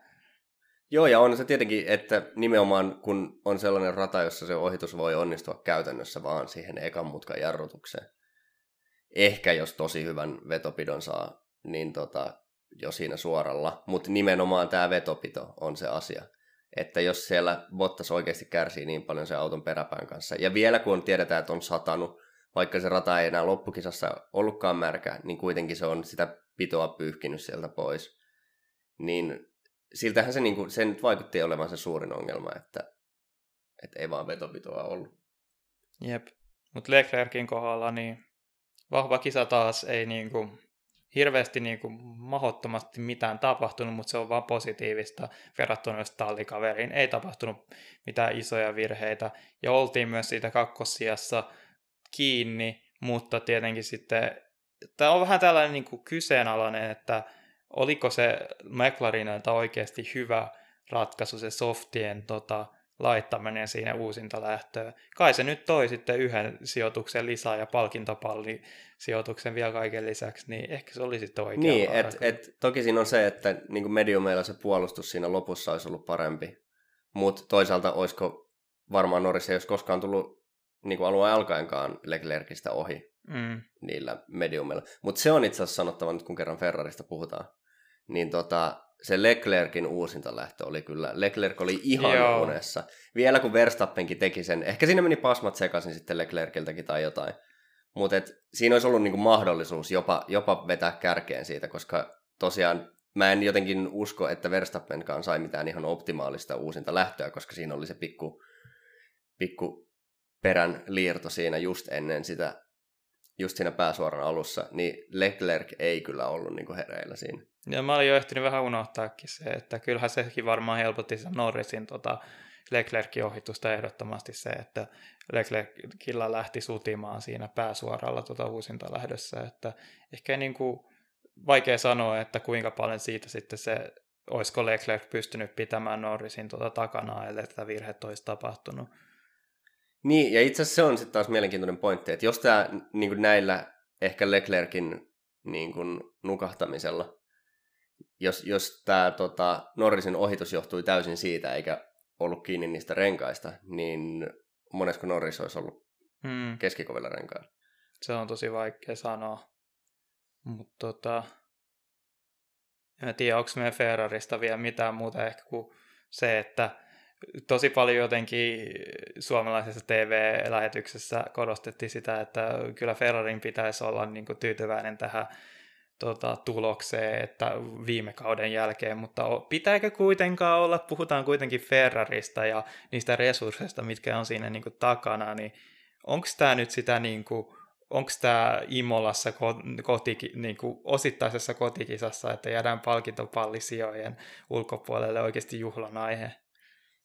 Joo, ja on se tietenkin, että nimenomaan kun on sellainen rata, jossa se ohitus voi onnistua käytännössä vaan siihen ekan mutkan jarrutukseen, ehkä jos tosi hyvän vetopidon saa, niin tota, jo siinä suoralla. Mutta nimenomaan tämä vetopito on se asia. Että jos siellä Bottas oikeasti kärsii niin paljon se auton peräpään kanssa, ja vielä kun tiedetään, että on satanut, vaikka se rata ei enää loppukisassa ollutkaan märkä, niin kuitenkin se on sitä pitoa pyyhkinyt sieltä pois. Niin siltähän se, niin kuin, se nyt vaikutti olevan se suurin ongelma, että, että ei vaan vetopitoa ollut. Jep, mutta Leclerkin kohdalla niin vahva kisa taas ei niin kuin, hirveästi niin kuin, mahottomasti mitään tapahtunut, mutta se on vaan positiivista verrattuna just tallikaveriin. Ei tapahtunut mitään isoja virheitä ja oltiin myös siitä kakkossiassa kiinni, mutta tietenkin sitten tämä on vähän tällainen niin kuin kyseenalainen, että oliko se McLarenilta oikeasti hyvä ratkaisu se softien tota, laittaminen siinä uusinta lähtöä. Kai se nyt toi sitten yhden sijoituksen lisää ja palkintopalli sijoituksen vielä kaiken lisäksi, niin ehkä se oli sitten oikea Niin, et, et, toki siinä on se, että niin mediumeilla se puolustus siinä lopussa olisi ollut parempi, mutta toisaalta olisiko varmaan Norris ei olisi koskaan tullut niin kuin alueen alkaenkaan Leclercistä ohi mm. niillä mediumeilla. Mutta se on itse asiassa sanottava nyt, kun kerran Ferrarista puhutaan, niin tota, se Leclerkin uusinta lähtö oli kyllä, Leclerc oli ihan Joo. unessa. Vielä kun Verstappenkin teki sen, ehkä siinä meni pasmat sekaisin sitten Leclerkiltäkin tai jotain. Mutta siinä olisi ollut niinku mahdollisuus jopa, jopa vetää kärkeen siitä, koska tosiaan mä en jotenkin usko, että Verstappenkaan sai mitään ihan optimaalista uusinta lähtöä, koska siinä oli se pikku, pikku perän liirto siinä just ennen sitä, just siinä pääsuoran alussa, niin Leclerc ei kyllä ollut niin kuin hereillä siinä. Ja mä olin jo ehtinyt vähän unohtaakin se, että kyllähän sekin varmaan helpotti sen Norrisin tota, Leclercin ohitusta ehdottomasti se, että Leclercillä lähti sutimaan siinä pääsuoralla tuota uusinta lähdössä, että ehkä niin kuin vaikea sanoa, että kuinka paljon siitä sitten se, olisiko Leclerc pystynyt pitämään Norrisin tuota takana, ellei tätä virhettä olisi tapahtunut. Niin, ja itse asiassa se on sitten taas mielenkiintoinen pointti, että jos tämä niin näillä ehkä Leclerkin niin nukahtamisella, jos, jos tämä tota, Norrisin ohitus johtui täysin siitä, eikä ollut kiinni niistä renkaista, niin monesko Norris olisi ollut hmm. keskikovilla renkailla? Se on tosi vaikea sanoa. Mutta tota, en tiedä, onko meidän Ferrarista vielä mitään muuta ehkä kuin se, että tosi paljon jotenkin suomalaisessa TV-lähetyksessä korostettiin sitä, että kyllä Ferrarin pitäisi olla niin kuin tyytyväinen tähän tota, tulokseen, että viime kauden jälkeen, mutta pitääkö kuitenkaan olla, puhutaan kuitenkin Ferrarista ja niistä resursseista, mitkä on siinä niin kuin, takana, niin onko tämä nyt sitä niin onko tämä Imolassa koti, niin kuin osittaisessa kotikisassa, että jäädään palkintopallisijojen ulkopuolelle oikeasti juhlan aihe?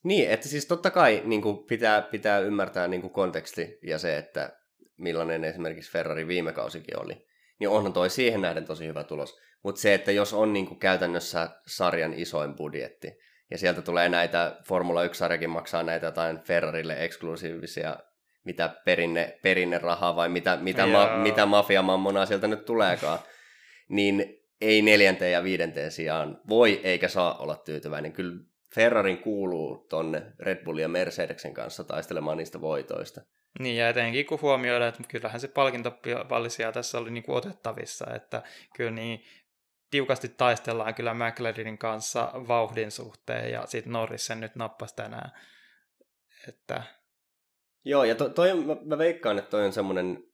Niin, että siis totta kai niin kuin pitää, pitää ymmärtää niin kuin konteksti ja se, että millainen esimerkiksi Ferrari viime kausikin oli. Niin onhan toi siihen nähden tosi hyvä tulos. Mutta se, että jos on niin kuin käytännössä sarjan isoin budjetti, ja sieltä tulee näitä, Formula 1-sarjakin maksaa näitä jotain Ferrarille eksklusiivisia mitä perinne, perinnerahaa vai mitä, mitä, ma, mitä mafiamammonaa sieltä nyt tuleekaan, niin ei neljänteen ja viidenteen sijaan voi eikä saa olla tyytyväinen. Kyllä Ferrarin kuuluu tonne Red Bull ja Mercedesen kanssa taistelemaan niistä voitoista. Niin, ja etenkin kun huomioidaan, että kyllähän se palkintopallisia tässä oli niin kuin otettavissa, että kyllä niin tiukasti taistellaan kyllä McLarenin kanssa vauhdin suhteen, ja sitten Norris sen nyt nappasi tänään. Että Joo, ja to, toi mä, mä veikkaan, että toi on semmoinen,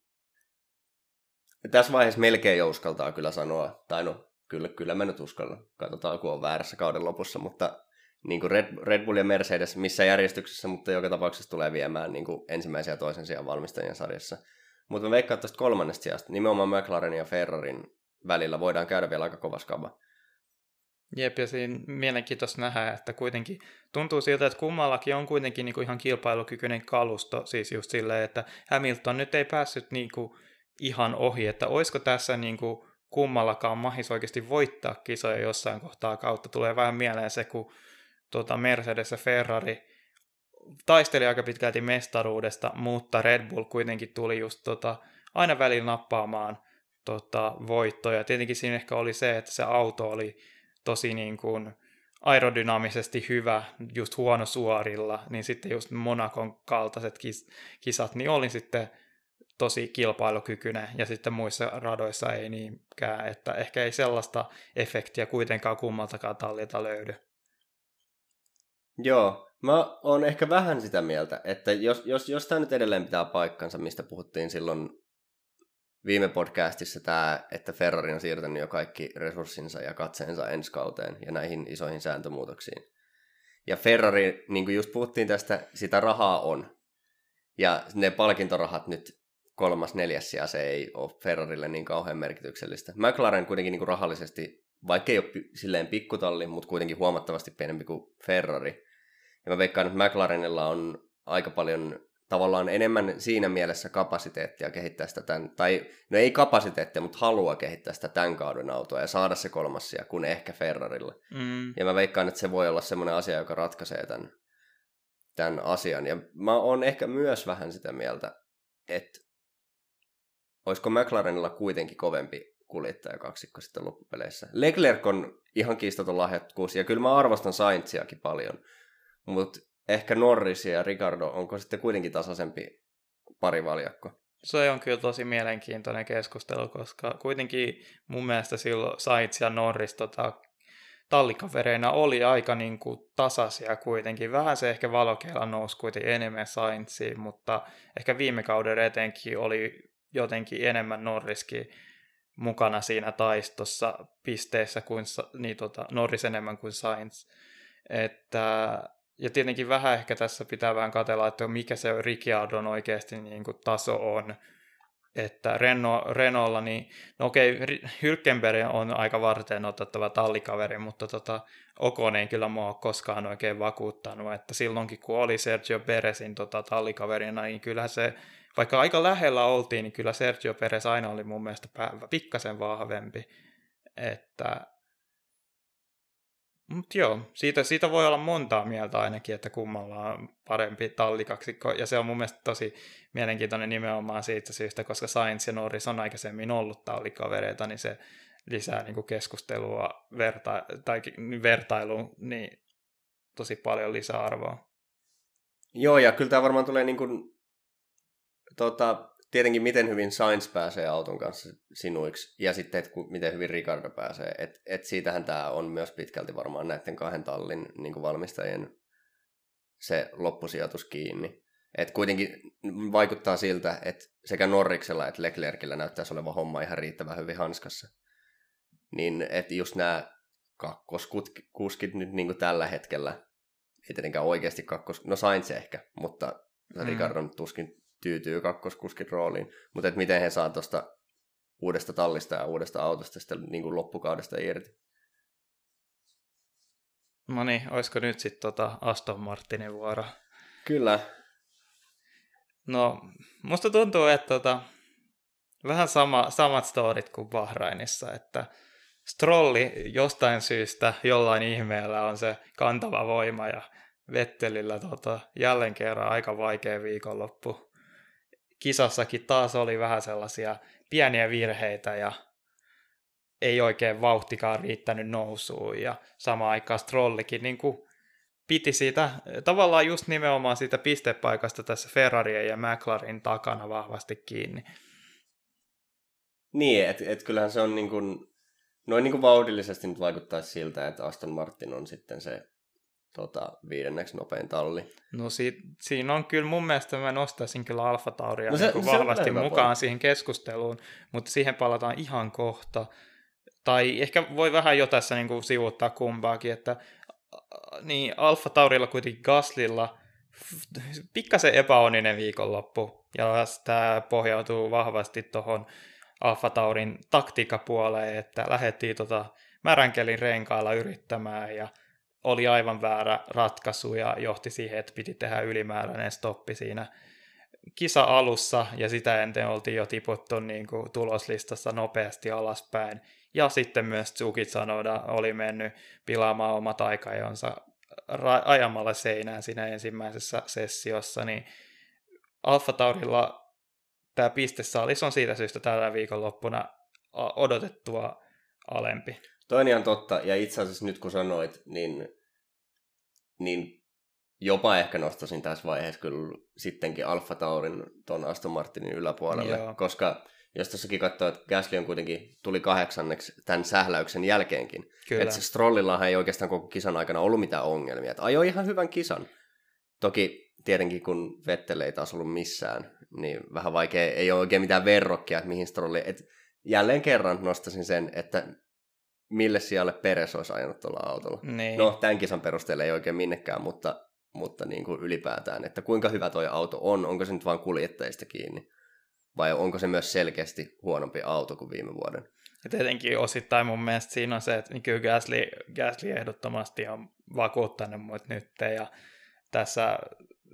tässä vaiheessa melkein jo uskaltaa kyllä sanoa, tai no, kyllä, kyllä mä nyt uskallan, katsotaan kun on väärässä kauden lopussa, mutta niin kuin Red, Red Bull ja Mercedes missä järjestyksessä, mutta joka tapauksessa tulee viemään niin kuin ensimmäisen ja toisen sijaan valmistajien sarjassa. Mutta mä veikkaan tuosta kolmannesta sijasta, nimenomaan McLaren ja Ferrarin välillä voidaan käydä vielä aika kovas kaba. Jep, ja siinä mielenkiintoista nähdä, että kuitenkin tuntuu siltä, että kummallakin on kuitenkin niin kuin ihan kilpailukykyinen kalusto, siis just silleen, että Hamilton nyt ei päässyt niin kuin ihan ohi, että olisiko tässä niin kuin kummallakaan mahis oikeasti voittaa kisoja jossain kohtaa kautta. Tulee vähän mieleen se, kun tuota Mercedes ja Ferrari taisteli aika pitkälti mestaruudesta, mutta Red Bull kuitenkin tuli just tota, aina välillä nappaamaan tota, voittoja. Tietenkin siinä ehkä oli se, että se auto oli tosi niin kuin aerodynaamisesti hyvä, just huono suorilla, niin sitten just Monakon kaltaiset kis- kisat, niin olin sitten tosi kilpailukykyinen, ja sitten muissa radoissa ei niinkään, että ehkä ei sellaista efektiä kuitenkaan kummaltakaan tallilta löydy. Joo, mä oon ehkä vähän sitä mieltä, että jos, jos, jos tämä nyt edelleen pitää paikkansa, mistä puhuttiin silloin viime podcastissa tämä, että Ferrari on siirtänyt jo kaikki resurssinsa ja katseensa ensi kauteen ja näihin isoihin sääntömuutoksiin. Ja Ferrari, niin kuin just puhuttiin tästä, sitä rahaa on. Ja ne palkintorahat nyt kolmas, neljäs ja se ei ole Ferrarille niin kauhean merkityksellistä. McLaren kuitenkin niin kuin rahallisesti, vaikka ei ole silleen pikkutalli, mutta kuitenkin huomattavasti pienempi kuin Ferrari. Ja mä veikkaan, että McLarenilla on aika paljon tavallaan enemmän siinä mielessä kapasiteettia kehittää sitä tämän, tai no ei kapasiteettia, mutta halua kehittää sitä tämän kauden autoa ja saada se kolmassia kuin ehkä Ferrarille. Mm. Ja mä veikkaan, että se voi olla semmoinen asia, joka ratkaisee tämän, tämän asian. Ja mä oon ehkä myös vähän sitä mieltä, että olisiko McLarenilla kuitenkin kovempi kuljettaja kaksikko sitten loppupeleissä. Leclerc on ihan kiistaton lahjakkuus, ja kyllä mä arvostan Saintsiakin paljon, mutta ehkä Norris ja Ricardo, onko sitten kuitenkin tasaisempi parivaljakko? Se on kyllä tosi mielenkiintoinen keskustelu, koska kuitenkin mun mielestä silloin Sainz ja Norris tota, tallikavereina oli aika niin kuin tasaisia kuitenkin. Vähän se ehkä valokeila nousi kuitenkin enemmän Sainziin, mutta ehkä viime kauden etenkin oli jotenkin enemmän Norriskin mukana siinä taistossa pisteessä kuin niin, tota, Norris enemmän kuin Sainz. Että, ja tietenkin vähän ehkä tässä pitää vähän katella, että mikä se Ricciardon oikeasti niin kuin taso on. Että Renault, Renaultlla, niin no okei, Hylkenberg on aika varten otettava tallikaveri, mutta tota, Okon ei kyllä mua koskaan oikein vakuuttanut, että silloinkin kun oli Sergio Perezin tota, tallikaverina, niin kyllä se vaikka aika lähellä oltiin, niin kyllä Sergio Perez aina oli mun mielestä pikkasen vahvempi. Että mutta joo, siitä, siitä voi olla montaa mieltä ainakin, että kummalla on parempi tallikaksikko, ja se on mun mielestä tosi mielenkiintoinen nimenomaan siitä syystä, koska Sainz ja Norris on aikaisemmin ollut tallikavereita, niin se lisää niin keskustelua verta- tai vertailuun niin tosi paljon lisäarvoa. Joo, ja kyllä tämä varmaan tulee niin kuin tota, tietenkin miten hyvin Sainz pääsee auton kanssa sinuiksi ja sitten, että miten hyvin Ricardo pääsee. Et, et siitähän tämä on myös pitkälti varmaan näiden kahden tallin niin kuin valmistajien se loppusijoitus kiinni. Et kuitenkin vaikuttaa siltä, että sekä Norriksella että Leclercillä näyttäisi olevan homma ihan riittävän hyvin hanskassa. Niin että just nämä kakkoskuskit nyt niin kuin tällä hetkellä, ei tietenkään oikeasti kakkos, no Sainz ehkä, mutta mm. Ricardo tuskin tyytyy kakkoskuskin rooliin. Mutta miten he saa tuosta uudesta tallista ja uudesta autosta sitten niin kuin loppukaudesta irti. No niin, olisiko nyt sitten tota Aston Martinin vuoro? Kyllä. No, musta tuntuu, että tota, vähän sama, samat storit kuin Bahrainissa, että Strolli jostain syystä jollain ihmeellä on se kantava voima ja Vettelillä tota, jälleen kerran aika vaikea viikonloppu kisassakin taas oli vähän sellaisia pieniä virheitä ja ei oikein vauhtikaan riittänyt nousuun ja sama aikaan Strollikin niin kuin piti siitä tavallaan just nimenomaan siitä pistepaikasta tässä Ferrarien ja McLarin takana vahvasti kiinni. Niin, että et kyllähän se on niin kuin, noin niin kuin vauhdillisesti nyt vaikuttaa siltä, että Aston Martin on sitten se tota, viidenneksi nopein talli. No si- siinä on kyllä mun mielestä, mä nostaisin kyllä Alfa Tauria no se, niin se vahvasti mukaan point. siihen keskusteluun, mutta siihen palataan ihan kohta. Tai ehkä voi vähän jo tässä niin kuin sivuuttaa kumpaakin, että niin Alfa Taurilla kuitenkin Gaslilla pikkasen epäonninen viikonloppu, ja tämä pohjautuu vahvasti tuohon Alfa Taurin taktiikkapuoleen, että lähdettiin tota märänkelin renkailla yrittämään, ja oli aivan väärä ratkaisu ja johti siihen, että piti tehdä ylimääräinen stoppi siinä kisa alussa ja sitä enten oltiin jo tiputtu niin kuin tuloslistassa nopeasti alaspäin. Ja sitten myös Tsuki Sanoda oli mennyt pilaamaan omat aikajonsa ra- ajamalla seinään siinä ensimmäisessä sessiossa, niin Alfa Taurilla tämä pistesaalis on siitä syystä tällä viikonloppuna odotettua alempi. Toinen on totta, ja itse asiassa nyt kun sanoit, niin, niin jopa ehkä nostaisin tässä vaiheessa kyllä sittenkin Alfa Taurin tuon Aston Martinin yläpuolelle, Joo. koska jos tossakin katsoo, että Gasly on kuitenkin tuli kahdeksanneksi tämän sähläyksen jälkeenkin. Kyllä. Että Strollillahan ei oikeastaan koko kisan aikana ollut mitään ongelmia. Että ajoi ihan hyvän kisan. Toki tietenkin kun Vettel ei taas ollut missään, niin vähän vaikea, ei ole oikein mitään verrokkia, että mihin Strolli... Et jälleen kerran nostaisin sen, että mille sijalle Peres olisi ajanut tuolla autolla. Niin. No, tämän kisan perusteella ei oikein minnekään, mutta, mutta niin kuin ylipäätään, että kuinka hyvä tuo auto on, onko se nyt vain kuljettajista kiinni, vai onko se myös selkeästi huonompi auto kuin viime vuoden? Ja tietenkin osittain mun mielestä siinä on se, että niin kyllä Gasly, Gasly ehdottomasti on vakuuttanut mut nyt, ja tässä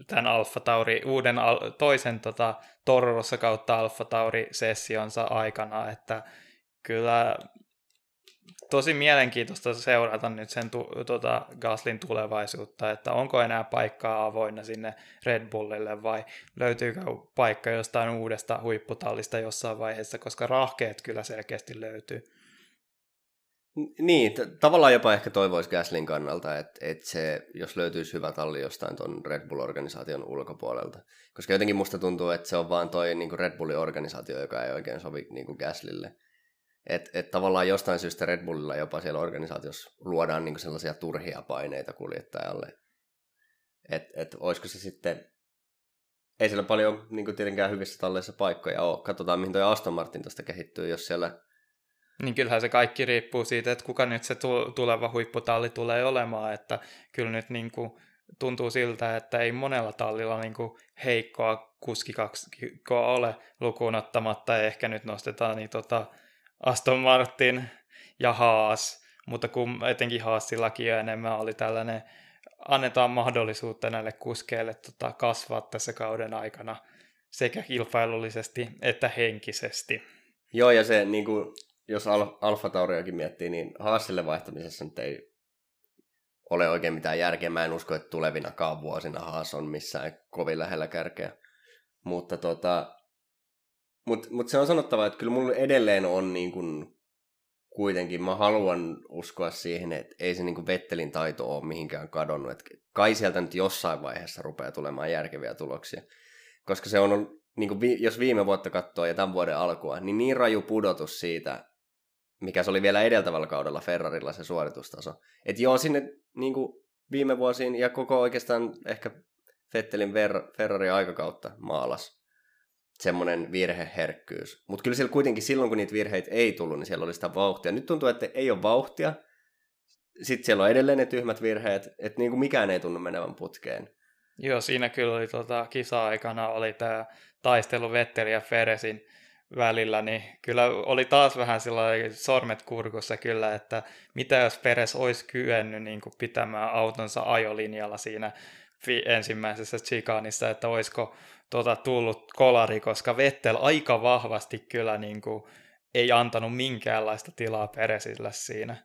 tämän Alfa Tauri, uuden toisen tota, Torrossa kautta Alfa Tauri-sessionsa aikana, että kyllä tosi mielenkiintoista seurata nyt sen tu, tota, Gaslin tulevaisuutta, että onko enää paikkaa avoinna sinne Red Bullille vai löytyykö paikka jostain uudesta huipputallista jossain vaiheessa, koska rahkeet kyllä selkeästi löytyy. Niin, t- tavallaan jopa ehkä toivoisi Gaslin kannalta, että, että se, jos löytyisi hyvä talli jostain tuon Red Bull-organisaation ulkopuolelta. Koska jotenkin musta tuntuu, että se on vaan toi niin Red Bullin organisaatio, joka ei oikein sovi niin Gaslille. Että et tavallaan jostain syystä Red Bullilla jopa siellä organisaatiossa luodaan niinku sellaisia turhia paineita kuljettajalle. Että et, olisiko se sitten ei siellä paljon niin kuin tietenkään hyvissä talleissa paikkoja ole. Katsotaan, mihin toi Aston Martin tästä kehittyy, jos siellä... Niin kyllähän se kaikki riippuu siitä, että kuka nyt se tuleva huipputalli tulee olemaan, että kyllä nyt niin kuin tuntuu siltä, että ei monella tallilla niin kuin heikkoa kuskikaksikkoa ole lukuun ottamatta, ehkä nyt nostetaan niin tota Aston Martin ja Haas, mutta kun etenkin Haasillakin jo enemmän oli tällainen, annetaan mahdollisuutta näille kuskeille tota, kasvaa tässä kauden aikana sekä kilpailullisesti että henkisesti. Joo, ja se, niin kuin, jos Al- Alfa Tauriakin miettii, niin Haasille vaihtamisessa nyt ei ole oikein mitään järkeä. Mä en usko, että tulevinakaan vuosina Haas on missään kovin lähellä kärkeä. Mutta tota, mut, mut se on sanottava, että kyllä mulla edelleen on niin kuin, kuitenkin, mä haluan uskoa siihen, että ei se niin kuin Vettelin taito ole mihinkään kadonnut. Että kai sieltä nyt jossain vaiheessa rupeaa tulemaan järkeviä tuloksia. Koska se on, niin kuin, jos viime vuotta katsoo ja tämän vuoden alkua, niin niin raju pudotus siitä, mikä se oli vielä edeltävällä kaudella Ferrarilla se suoritustaso. Että joo, sinne niin kuin viime vuosiin ja koko oikeastaan ehkä Vettelin Ver- Ferrari aikakautta maalas semmoinen virheherkkyys. Mutta kyllä siellä kuitenkin silloin, kun niitä virheitä ei tullut, niin siellä oli sitä vauhtia. Nyt tuntuu, että ei ole vauhtia. Sitten siellä on edelleen ne tyhmät virheet, että niin kuin mikään ei tunnu menevän putkeen. Joo, siinä kyllä oli tota, kisa-aikana oli tämä taistelu Vetteli ja Feresin välillä, niin kyllä oli taas vähän sormet kurkussa kyllä, että mitä jos Peres olisi kyennyt niin kuin pitämään autonsa ajolinjalla siinä ensimmäisessä chikanissa, että olisiko tuota, tullut kolari, koska Vettel aika vahvasti kyllä niin kuin, ei antanut minkäänlaista tilaa Peresille siinä.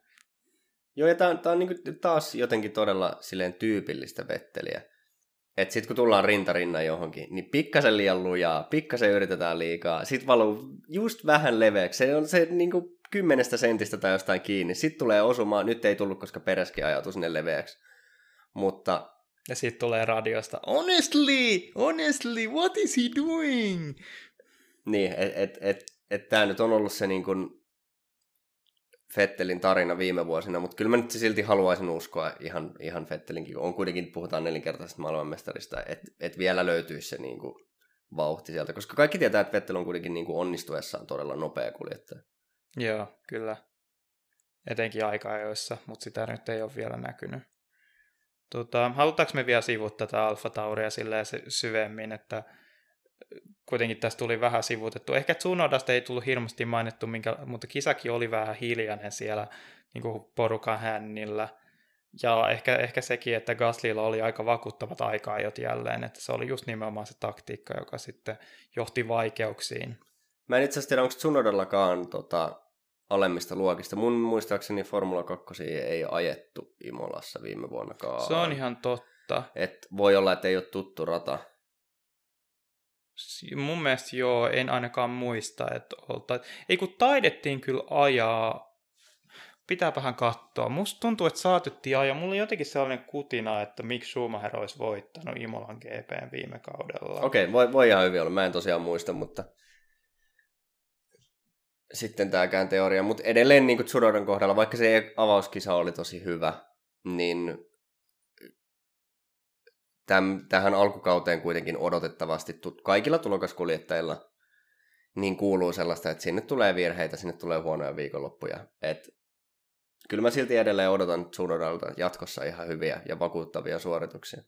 Joo, ja tämä on, tää on niin taas jotenkin todella silleen tyypillistä Vetteliä. Että sitten kun tullaan rintarinnan johonkin, niin pikkasen liian lujaa, pikkasen yritetään liikaa, sitten valuu just vähän leveäksi. Se on se niin kuin kymmenestä sentistä tai jostain kiinni. Sitten tulee osumaan, nyt ei tullut, koska peräskin ajatus sinne leveäksi. Mutta ja sitten tulee radiosta, honestly, honestly, what is he doing? Niin, että et, et, et tämä nyt on ollut se niin kuin Fettelin tarina viime vuosina, mutta kyllä mä nyt silti haluaisin uskoa ihan, ihan Fettelinkin, on kuitenkin, puhutaan nelinkertaisesta maailmanmestarista, että et vielä löytyisi se niin kuin vauhti sieltä, koska kaikki tietää, että Vettel on kuitenkin niin onnistuessaan todella nopea kuljettaja. Joo, kyllä. Etenkin aika-ajoissa, mutta sitä nyt ei ole vielä näkynyt. Tota, halutaanko me vielä sivuttaa tätä Alfa Tauria syvemmin, että kuitenkin tästä tuli vähän sivutettu. Ehkä Tsunodasta ei tullut hirveästi mainittu, minkä, mutta kisakin oli vähän hiljainen siellä niin kuin porukan hännillä. Ja ehkä, ehkä sekin, että Gaslilla oli aika vakuuttavat aikaajot jälleen, että se oli just nimenomaan se taktiikka, joka sitten johti vaikeuksiin. Mä en itse asiassa tiedä, onko Tsunodallakaan tota, alemmista luokista. Mun muistaakseni Formula 2 ei ajettu Imolassa viime vuonna. Se on ihan totta. Et voi olla, että ei ole tuttu rata. Mun mielestä joo, en ainakaan muista, että olta... Ei kun taidettiin kyllä ajaa, pitää vähän katsoa. Musta tuntuu, että saatettiin ajaa. Mulla oli jotenkin sellainen kutina, että miksi Schumacher olisi voittanut Imolan GP viime kaudella. Okei, okay, voi, voi ihan hyvin olla. Mä en tosiaan muista, mutta sitten tämäkään teoria, mutta edelleen niin Tsunodan kohdalla, vaikka se avauskisa oli tosi hyvä, niin täm, tähän alkukauteen kuitenkin odotettavasti kaikilla tulokaskuljettajilla niin kuuluu sellaista, että sinne tulee virheitä, sinne tulee huonoja viikonloppuja. Et, kyllä mä silti edelleen odotan Tsunodalta jatkossa ihan hyviä ja vakuuttavia suorituksia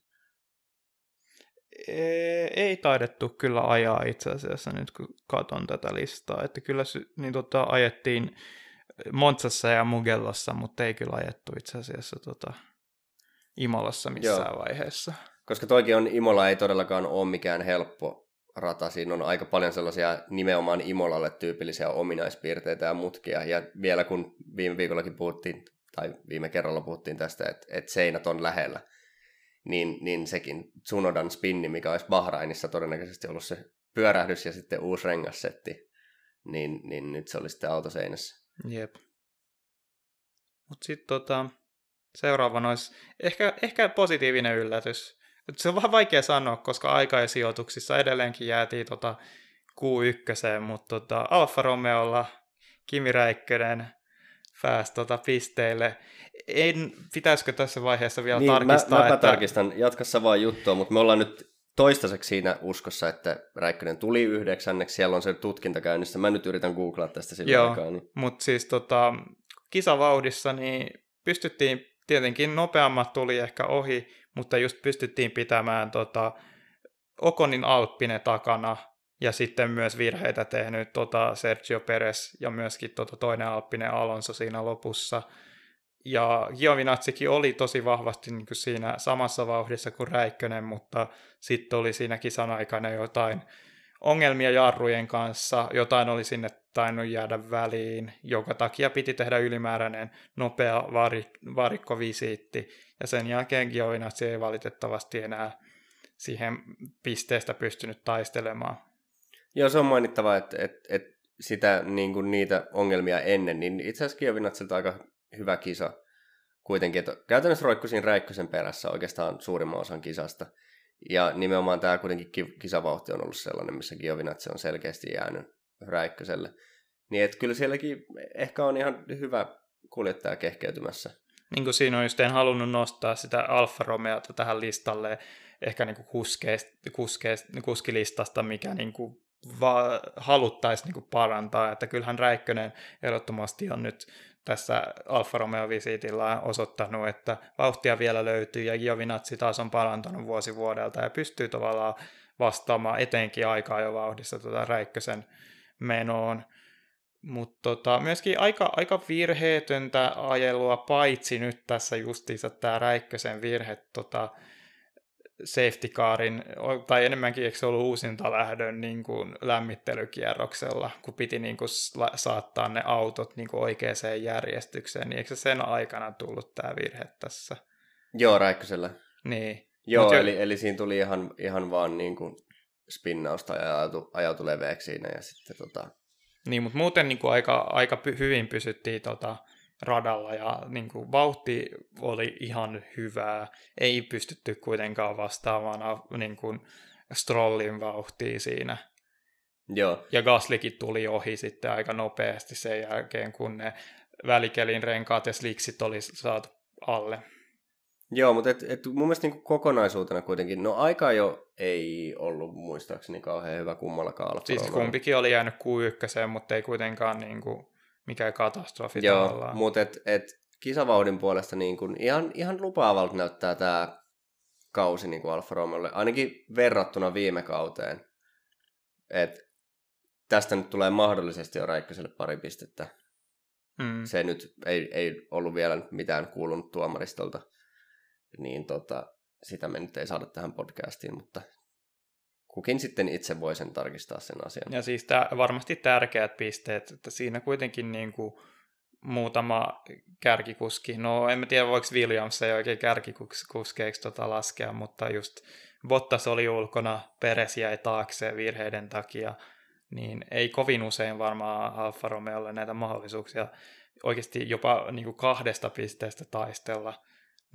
ei taidettu kyllä ajaa itse asiassa nyt kun katon tätä listaa, että kyllä niin tota, ajettiin Montsassa ja Mugellossa, mutta ei kyllä ajettu itse asiassa tota, Imolassa missään Joo. vaiheessa. Koska toikin on, Imola ei todellakaan ole mikään helppo rata. Siinä on aika paljon sellaisia nimenomaan Imolalle tyypillisiä ominaispiirteitä ja mutkia. Ja vielä kun viime viikollakin puhuttiin, tai viime kerralla puhuttiin tästä, että, että seinät on lähellä, niin, niin sekin Tsunodan spinni, mikä olisi Bahrainissa todennäköisesti ollut se pyörähdys ja sitten uusi rengassetti, niin, niin nyt se oli sitten autoseinässä. Jep. Mutta sitten tota, seuraavana olisi ehkä, ehkä positiivinen yllätys. Se on vähän vaikea sanoa, koska aikaisijoituksissa edelleenkin jäätiin tota Q1, mutta tota Alfa Romeolla Kimi Räikkönen pääsi tota pisteille en, pitäisikö tässä vaiheessa vielä niin, tarkistaa? Mä, mä että... tarkistan, jatkassa vaan juttua, mutta me ollaan nyt toistaiseksi siinä uskossa, että Räikkönen tuli yhdeksänneksi. Siellä on se tutkinta käynnissä. Mä nyt yritän googlaa tästä sillä Joo, aikaa. Niin. mutta siis tota, kisavauhdissa niin pystyttiin, tietenkin nopeammat tuli ehkä ohi, mutta just pystyttiin pitämään tota, Okonin Alppinen takana ja sitten myös virheitä tehnyt tota Sergio Perez ja myöskin tota toinen Alppinen Alonso siinä lopussa. Ja Giovinazikin oli tosi vahvasti niin kuin siinä samassa vauhdissa kuin Räikkönen, mutta sitten oli siinä kisan aikana jotain ongelmia jarrujen kanssa, jotain oli sinne tainnut jäädä väliin, joka takia piti tehdä ylimääräinen nopea varik- varikkovisiitti, ja sen jälkeen Giovinazzi ei valitettavasti enää siihen pisteestä pystynyt taistelemaan. Joo, se on mainittava, että, että, että sitä, niin kuin niitä ongelmia ennen, niin itse asiassa Giovinazilta aika hyvä kisa kuitenkin, että käytännössä roikkusin Räikkösen perässä oikeastaan suurimman osan kisasta. Ja nimenomaan tämä kuitenkin kisavauhti on ollut sellainen, missä Giovinazzi on selkeästi jäänyt Räikköselle. Niin että kyllä sielläkin ehkä on ihan hyvä kuljettaja kehkeytymässä. Niin kuin siinä on just en halunnut nostaa sitä Alfa Romeota tähän listalle, ehkä niin kuin kuskeest, kuskeest, kuskilistasta, mikä niin kuin va- haluttaisiin niin kuin parantaa. Että kyllähän Räikkönen ehdottomasti on nyt tässä Alfa Romeo visiitillä osoittanut, että vauhtia vielä löytyy ja Giovinazzi taas on parantanut vuosi vuodelta ja pystyy tavallaan vastaamaan etenkin aikaa jo vauhdissa tuota Räikkösen menoon. Mutta tota, myöskin aika, aika virheetöntä ajelua, paitsi nyt tässä justiinsa tämä Räikkösen virhe tota, safety carin, tai enemmänkin eikö se ollut uusinta lähdön niin kuin lämmittelykierroksella, kun piti niin kuin saattaa ne autot niin kuin oikeaan järjestykseen, niin eikö se sen aikana tullut tämä virhe tässä? Joo, Räikkösellä. Niin. Joo, Mut eli, jo... eli siinä tuli ihan, ihan vaan niin kuin spinnausta ja ajautui, ajautui leveäksi siinä ja sitten tota... Niin, mutta muuten niin kuin aika, aika py, hyvin pysyttiin tota, radalla ja niin kuin, vauhti oli ihan hyvää. Ei pystytty kuitenkaan vastaamaan niin kuin, Strollin vauhtiin siinä. Joo. Ja Gaslikin tuli ohi sitten aika nopeasti sen jälkeen, kun ne välikelin renkaat ja sliksit oli saatu alle. Joo, mutta et, et mun mielestä niin kokonaisuutena kuitenkin, no aika jo ei ollut muistaakseni kauhean hyvä kummallakaan Alfa Siis kumpikin oli jäänyt Q1, mutta ei kuitenkaan niin kuin mikä katastrofi Joo, tavallaan. mutta et, et kisavauhdin puolesta niin kun ihan, ihan lupaavalta näyttää tämä kausi niin kuin Alfa Romeolle, ainakin verrattuna viime kauteen. Et tästä nyt tulee mahdollisesti jo Räikköselle pari pistettä. Mm. Se nyt ei, ei ollut vielä mitään kuulunut tuomaristolta, niin tota, sitä me nyt ei saada tähän podcastiin, mutta kukin sitten itse voi sen tarkistaa sen asian. Ja siis tää, varmasti tärkeät pisteet, että siinä kuitenkin niin kuin muutama kärkikuski, no en mä tiedä voiko Williams ei oikein kärkikuskeiksi tota laskea, mutta just Bottas oli ulkona, Peres jäi taakse virheiden takia, niin ei kovin usein varmaan Alfa Romeolle näitä mahdollisuuksia oikeasti jopa niin kuin kahdesta pisteestä taistella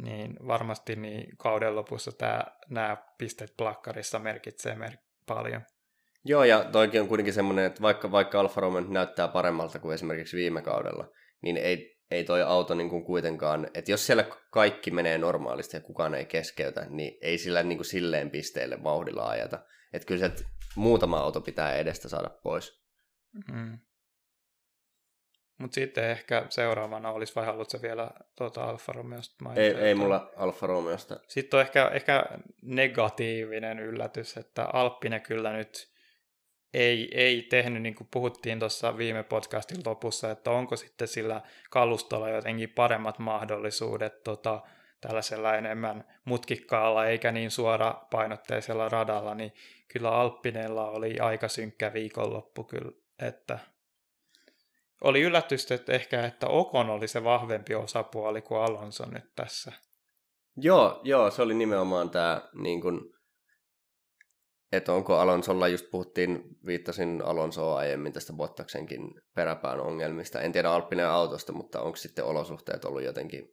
niin varmasti niin kauden lopussa tää, nämä pisteet plakkarissa merkitsee mer- paljon. Joo, ja toikin on kuitenkin semmoinen, että vaikka, vaikka Alfa Romeo näyttää paremmalta kuin esimerkiksi viime kaudella, niin ei, ei toi auto niin kuin kuitenkaan, että jos siellä kaikki menee normaalisti ja kukaan ei keskeytä, niin ei sillä niin kuin silleen pisteelle vauhdilla ajata. Että kyllä se muutama auto pitää edestä saada pois. Mm. Mutta sitten ehkä seuraavana olisi, vai haluatko vielä tuota Alfa Romeosta mainita? Ei, ei mulla Alfa Romeosta. Sitten on ehkä, ehkä negatiivinen yllätys, että Alppinen kyllä nyt ei, ei tehnyt, niin kuin puhuttiin tuossa viime podcastin lopussa, että onko sitten sillä kalustolla jotenkin paremmat mahdollisuudet tota, tällaisella enemmän mutkikkaalla eikä niin suora painotteisella radalla, niin kyllä Alppinella oli aika synkkä viikonloppu kyllä, että oli yllätystä että ehkä, että Okon oli se vahvempi osapuoli kuin Alonso nyt tässä. Joo, joo se oli nimenomaan tämä, niin kun, että onko Alonsolla, just puhuttiin, viittasin Alonsoa aiemmin tästä Bottaksenkin peräpään ongelmista. En tiedä Alppinen autosta, mutta onko sitten olosuhteet ollut jotenkin,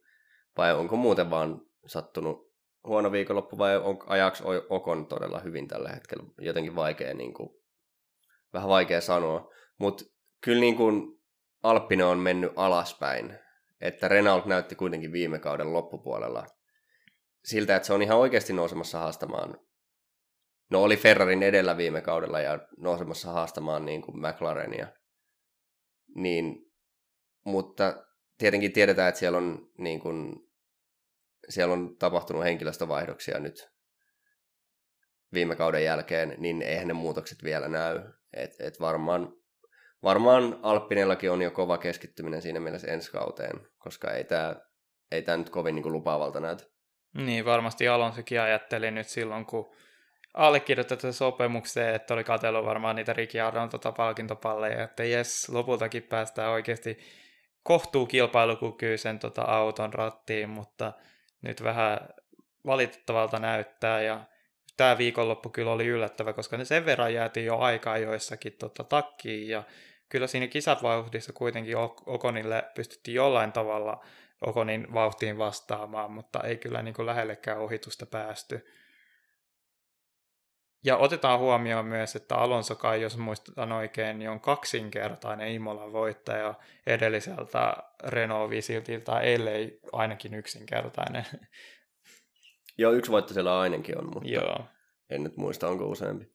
vai onko muuten vaan sattunut huono viikonloppu, vai on, ajaks Okon todella hyvin tällä hetkellä? Jotenkin vaikea, niin kuin, vähän vaikea sanoa. Mutta kyllä niin kuin, Alppinen on mennyt alaspäin. Että Renault näytti kuitenkin viime kauden loppupuolella siltä, että se on ihan oikeasti nousemassa haastamaan no oli Ferrarin edellä viime kaudella ja nousemassa haastamaan niin kuin McLarenia. Niin, mutta tietenkin tiedetään, että siellä on, niin kuin, siellä on tapahtunut henkilöstövaihdoksia nyt viime kauden jälkeen, niin eihän ne muutokset vielä näy. Et, et varmaan, varmaan Alppinellakin on jo kova keskittyminen siinä mielessä ensi kauteen, koska ei tämä ei tää nyt kovin niin lupaavalta näytä. Niin, varmasti Alonsokin ajatteli nyt silloin, kun allekirjoitettu sopimukseen, että oli katsellut varmaan niitä Ricciardon tota palkintopalleja, että jes, lopultakin päästään oikeasti kohtuu kilpailukykyisen tota auton rattiin, mutta nyt vähän valitettavalta näyttää ja tämä viikonloppu kyllä oli yllättävä, koska ne sen verran jäätiin jo aikaa joissakin tota, takkiin ja kyllä siinä kisavauhdissa kuitenkin Okonille pystyttiin jollain tavalla Okonin vauhtiin vastaamaan, mutta ei kyllä niin kuin lähellekään ohitusta päästy. Ja otetaan huomioon myös, että Alonso kai, jos muistetaan oikein, niin on kaksinkertainen Imolan voittaja edelliseltä Renault Visitilta, ellei ainakin yksinkertainen. Joo, yksi voitto siellä ainakin on, mutta joo. en nyt muista, onko useampi.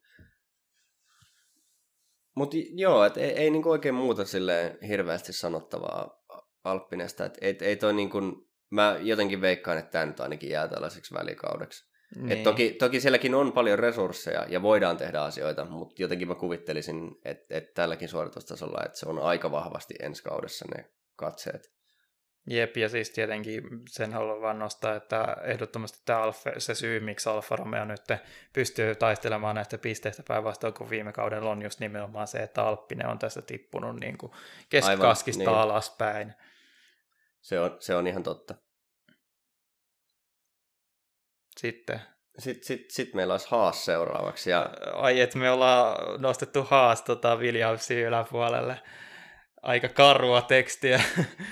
Mutta joo, et ei, ei niinku oikein muuta sille hirveästi sanottavaa Alppinesta. Et ei, ei toi niinku, mä jotenkin veikkaan, että tämä nyt ainakin jää tällaiseksi välikaudeksi. Niin. Et toki, toki sielläkin on paljon resursseja ja voidaan tehdä asioita, mutta jotenkin mä kuvittelisin, että, että tälläkin suoritustasolla, että se on aika vahvasti ensi kaudessa ne katseet. Jep, ja siis tietenkin sen haluan vaan nostaa, että ehdottomasti tämä Alfa, se syy, miksi Alfa Romeo nyt pystyy taistelemaan näistä pisteistä päinvastoin kuin viime kaudella on just nimenomaan se, että Alppinen on tässä tippunut niin kuin keskikaskista Aivan, niin. alaspäin. Se on, se on ihan totta. Sitten. Sitten sit, sit meillä olisi Haas seuraavaksi. Ja... Ai, että me ollaan nostettu Haas tota Williamsin yläpuolelle. Aika karua tekstiä.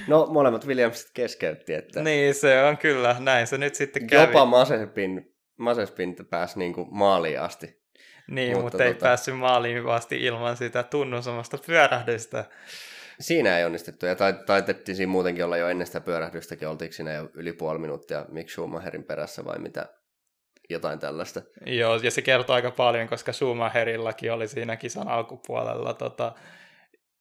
No, molemmat Williamsit keskeytti. Että... Niin, se on kyllä. Näin se nyt sitten kävi. Jopa Masespin, Masespin pääsi niin kuin maaliin asti. Niin, mutta, mutta ei tota... päässyt maaliin asti ilman sitä tunnusomasta pyörähdystä. Siinä ei onnistettu, ja taitettiin siinä muutenkin olla jo ennen sitä pyörähdystäkin, oltiinko siinä jo yli puoli minuuttia Mick Schumacherin perässä vai mitä, jotain tällaista. Joo, ja se kertoo aika paljon, koska Schumacherillakin oli siinä kisan alkupuolella, tota,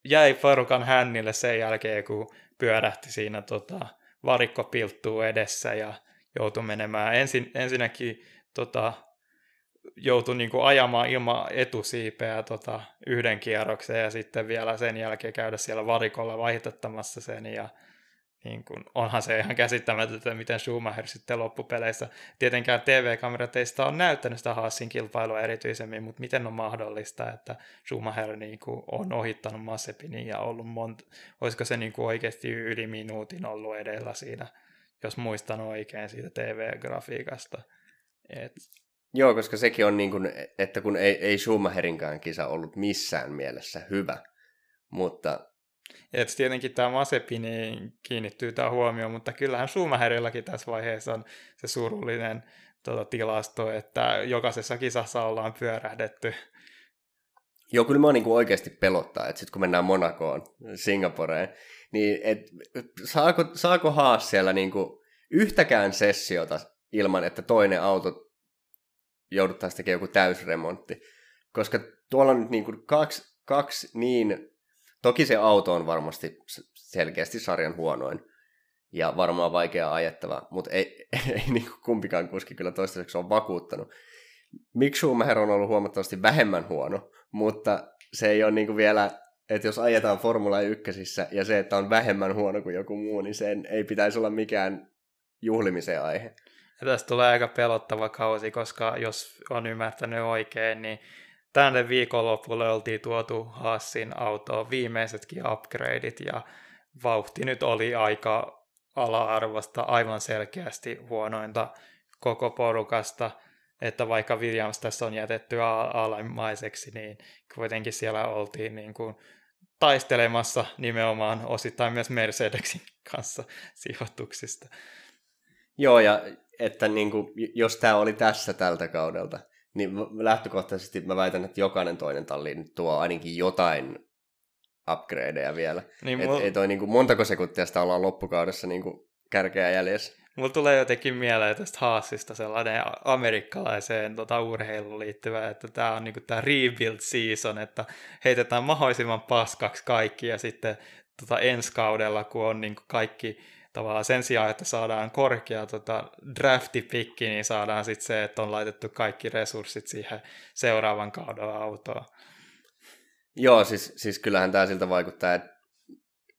jäi Farukan hännille sen jälkeen, kun pyörähti siinä tota, varikko pilttuu edessä ja joutui menemään. Ensin, ensinnäkin tota, joutui niin kuin ajamaan ilman etusiipeä tota, yhden kierroksen ja sitten vielä sen jälkeen käydä siellä varikolla vaihtettamassa sen ja niin kuin, onhan se ihan käsittämätöntä, miten Schumacher sitten loppupeleissä, tietenkään TV-kamerat ei sitä ole näyttänyt sitä Haasin kilpailua erityisemmin, mutta miten on mahdollista, että Schumacher niin kuin, on ohittanut Massepinin ja ollut monta, olisiko se niin kuin, oikeasti yli minuutin ollut edellä siinä, jos muistan oikein siitä TV-grafiikasta. Et, Joo, koska sekin on niin kuin, että kun ei, ei Schumacherinkään kisa ollut missään mielessä hyvä, mutta... Et tietenkin tämä Masepini kiinnittyy tämä huomioon, mutta kyllähän Schumacherillakin tässä vaiheessa on se surullinen tuota, tilasto, että jokaisessa kisassa ollaan pyörähdetty. Joo, kyllä mä niin oikeasti pelottaa, että sitten kun mennään Monakoon, Singaporeen, niin et, saako, saako Haas siellä niin kuin yhtäkään sessiota ilman, että toinen auto jouduttaisiin tekemään joku täysremontti. Koska tuolla on nyt niin kuin kaksi, kaksi niin... Toki se auto on varmasti selkeästi sarjan huonoin ja varmaan vaikea ajettava, mutta ei, [laughs] ei niin kuin kumpikaan kuski kyllä toistaiseksi ole vakuuttanut. Miksi Schumacher on ollut huomattavasti vähemmän huono, mutta se ei ole niin kuin vielä, että jos ajetaan Formula 1 ja se, että on vähemmän huono kuin joku muu, niin sen ei pitäisi olla mikään juhlimisen aihe. Ja tästä tulee aika pelottava kausi, koska jos on ymmärtänyt oikein, niin tänne viikonlopulle oltiin tuotu Hassin autoon viimeisetkin upgradeit ja vauhti nyt oli aika ala-arvosta, aivan selkeästi huonointa koko porukasta, että vaikka Williams tässä on jätetty alemaiseksi, niin kuitenkin siellä oltiin niin kuin taistelemassa nimenomaan osittain myös Mercedesin kanssa sijoituksista. Joo, ja että niin kuin, jos tämä oli tässä tältä kaudelta, niin lähtökohtaisesti mä väitän, että jokainen toinen talli nyt tuo ainakin jotain upgradeja vielä. Niin, Et, mul... ei toi niin kuin, montako sekuntia sitä ollaan loppukaudessa niin kuin, kärkeä jäljessä. Mulla tulee jotenkin mieleen tästä Haasista sellainen amerikkalaiseen tota, urheiluun liittyvä, että tämä on niinku tämä rebuild season, että heitetään mahdollisimman paskaksi kaikki ja sitten tota, ensi kaudella, kun on niinku kaikki tavallaan sen sijaan, että saadaan korkea tota, draftipikki, niin saadaan sitten se, että on laitettu kaikki resurssit siihen seuraavan kauden autoon. Joo, siis, siis kyllähän tämä siltä vaikuttaa, että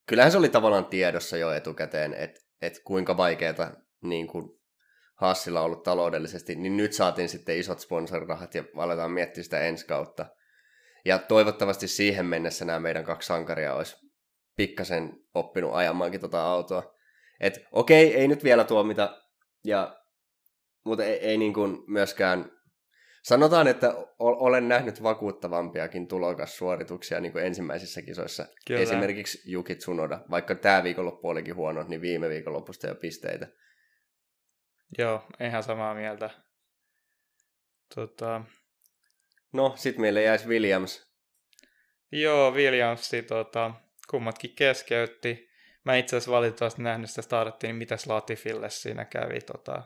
kyllähän se oli tavallaan tiedossa jo etukäteen, että, että kuinka vaikeaa niin kuin Hassilla on ollut taloudellisesti, niin nyt saatiin sitten isot sponsorirahat ja aletaan miettiä sitä ensi kautta. Ja toivottavasti siihen mennessä nämä meidän kaksi sankaria olisi pikkasen oppinut ajamaankin tota autoa. Et okei, ei nyt vielä tuomita, ja, mutta ei, ei niin kuin myöskään Sanotaan, että olen nähnyt vakuuttavampiakin tulokassuorituksia niin kuin ensimmäisissä kisoissa. Kyllä. Esimerkiksi Juki Tsunoda. Vaikka tämä viikonloppu olikin huono, niin viime viikonlopusta jo pisteitä. Joo, ihan samaa mieltä. Tota... No, sitten meille jäisi Williams. Joo, Williamsi tota, kummatkin keskeytti. Mä itse asiassa valitettavasti nähnyt sitä starttiin, niin mitäs Latifille siinä kävi. Tota,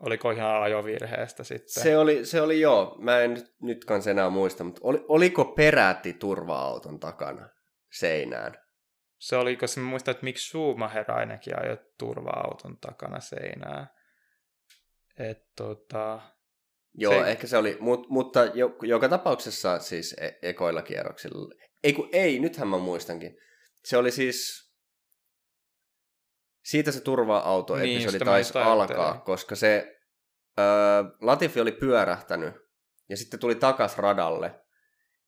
Oliko ihan ajovirheestä sitten? Se oli, se oli joo. Mä en nyt, nyt kanssa enää muista, mutta oli, oliko peräti turva-auton takana seinään? Se oli, koska mä muistan, että miksi Schumacher ainakin ajoi turva-auton takana seinään. Et, tota, Joo, se... ehkä se oli, mut, mutta jo, joka tapauksessa siis e- ekoilla kierroksilla. Ei kun ei, nythän mä muistankin. Se oli siis, siitä se turva-auto-episodi niin, taisi alkaa, koska se öö, Latifi oli pyörähtänyt ja sitten tuli takas radalle.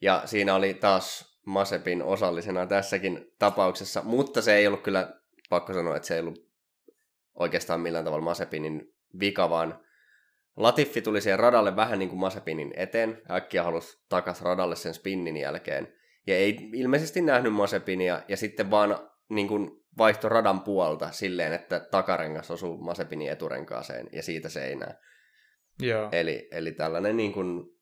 Ja siinä oli taas Masepin osallisena tässäkin tapauksessa, mutta se ei ollut kyllä, pakko sanoa, että se ei ollut oikeastaan millään tavalla Masepinin vika, vaan Latifi tuli siihen radalle vähän niin kuin Masepinin eteen, äkkiä halusi takas radalle sen spinnin jälkeen, ja ei ilmeisesti nähnyt Masepinia, ja sitten vaan niin kuin vaihto radan puolta silleen, että takarengas osuu Masepinin eturenkaaseen ja siitä seinään. Joo. Eli, eli tällainen niin kuin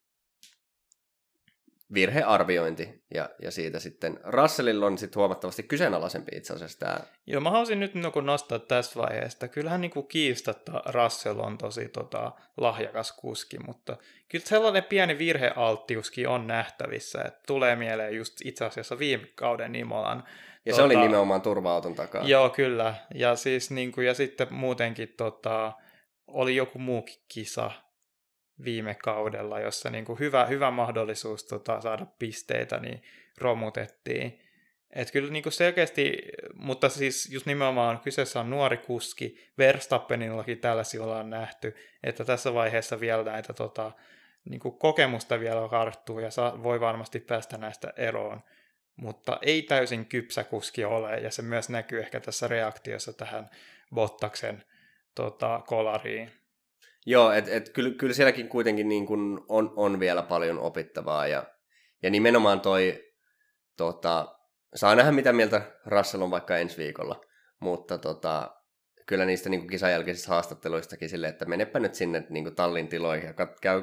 virhearviointi, ja, ja siitä sitten Russellilla on sitten huomattavasti kyseenalaisempi itse asiassa tämä. Joo, mä haluaisin nyt niin nostaa tästä vaiheesta. Kyllähän niin kuin kiistatta Russell on tosi tota, lahjakas kuski, mutta kyllä sellainen pieni virhealttiuskin on nähtävissä, että tulee mieleen just itse asiassa viime kauden Imolan ja tota, se oli tota- nimenomaan turva-auton takaa. Joo, kyllä. Ja, siis, niin kuin, ja sitten muutenkin tota, oli joku muukin kisa viime kaudella, jossa niin kuin hyvä, hyvä mahdollisuus tota, saada pisteitä, niin romutettiin. Et kyllä niin kuin selkeästi, mutta siis just nimenomaan kyseessä on nuori kuski, Verstappenillakin tällaisia ollaan nähty, että tässä vaiheessa vielä näitä tota, niin kuin kokemusta vielä karttuu ja saa, voi varmasti päästä näistä eroon mutta ei täysin kypsä kuski ole, ja se myös näkyy ehkä tässä reaktiossa tähän Bottaksen tota, kolariin. Joo, että et, kyllä, kyllä sielläkin kuitenkin niin kun on, on vielä paljon opittavaa, ja, ja nimenomaan toi, tota, saa nähdä mitä mieltä Russell on vaikka ensi viikolla, mutta tota, kyllä niistä niin kisan jälkeisistä haastatteluistakin sille, että menepä nyt sinne niin tallin tiloihin ja käy,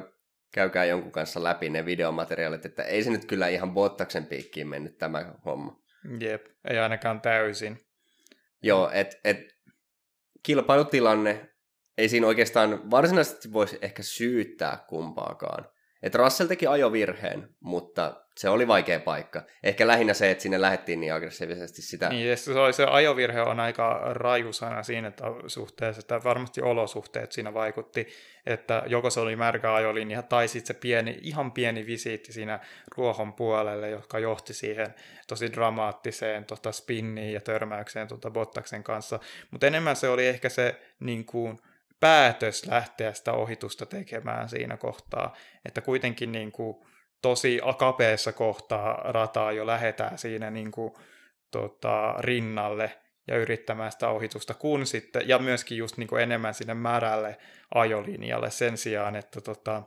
käykää jonkun kanssa läpi ne videomateriaalit, että ei se nyt kyllä ihan Bottaksen piikkiin mennyt tämä homma. Jep, ei ainakaan täysin. Joo, että et, kilpailutilanne, ei siinä oikeastaan varsinaisesti voisi ehkä syyttää kumpaakaan. Että Russell teki ajovirheen, mutta se oli vaikea paikka. Ehkä lähinnä se, että sinne lähdettiin niin aggressiivisesti sitä. Niin, se, oli, se ajovirhe on aika raju sana siinä että suhteessa, että varmasti olosuhteet siinä vaikutti, että joko se oli märkä ajolinja tai sitten se pieni, ihan pieni visiitti siinä ruohon puolelle, joka johti siihen tosi dramaattiseen tota, spinniin ja törmäykseen tota, Bottaksen kanssa. Mutta enemmän se oli ehkä se niin kuin, päätös lähteä sitä ohitusta tekemään siinä kohtaa, että kuitenkin niin kuin tosi kapeassa kohtaa rataa jo lähetään siinä niin kuin, tota, rinnalle ja yrittämään sitä ohitusta, kun sitten, ja myöskin just niin kuin enemmän sinne märälle ajolinjalle sen sijaan, että tota,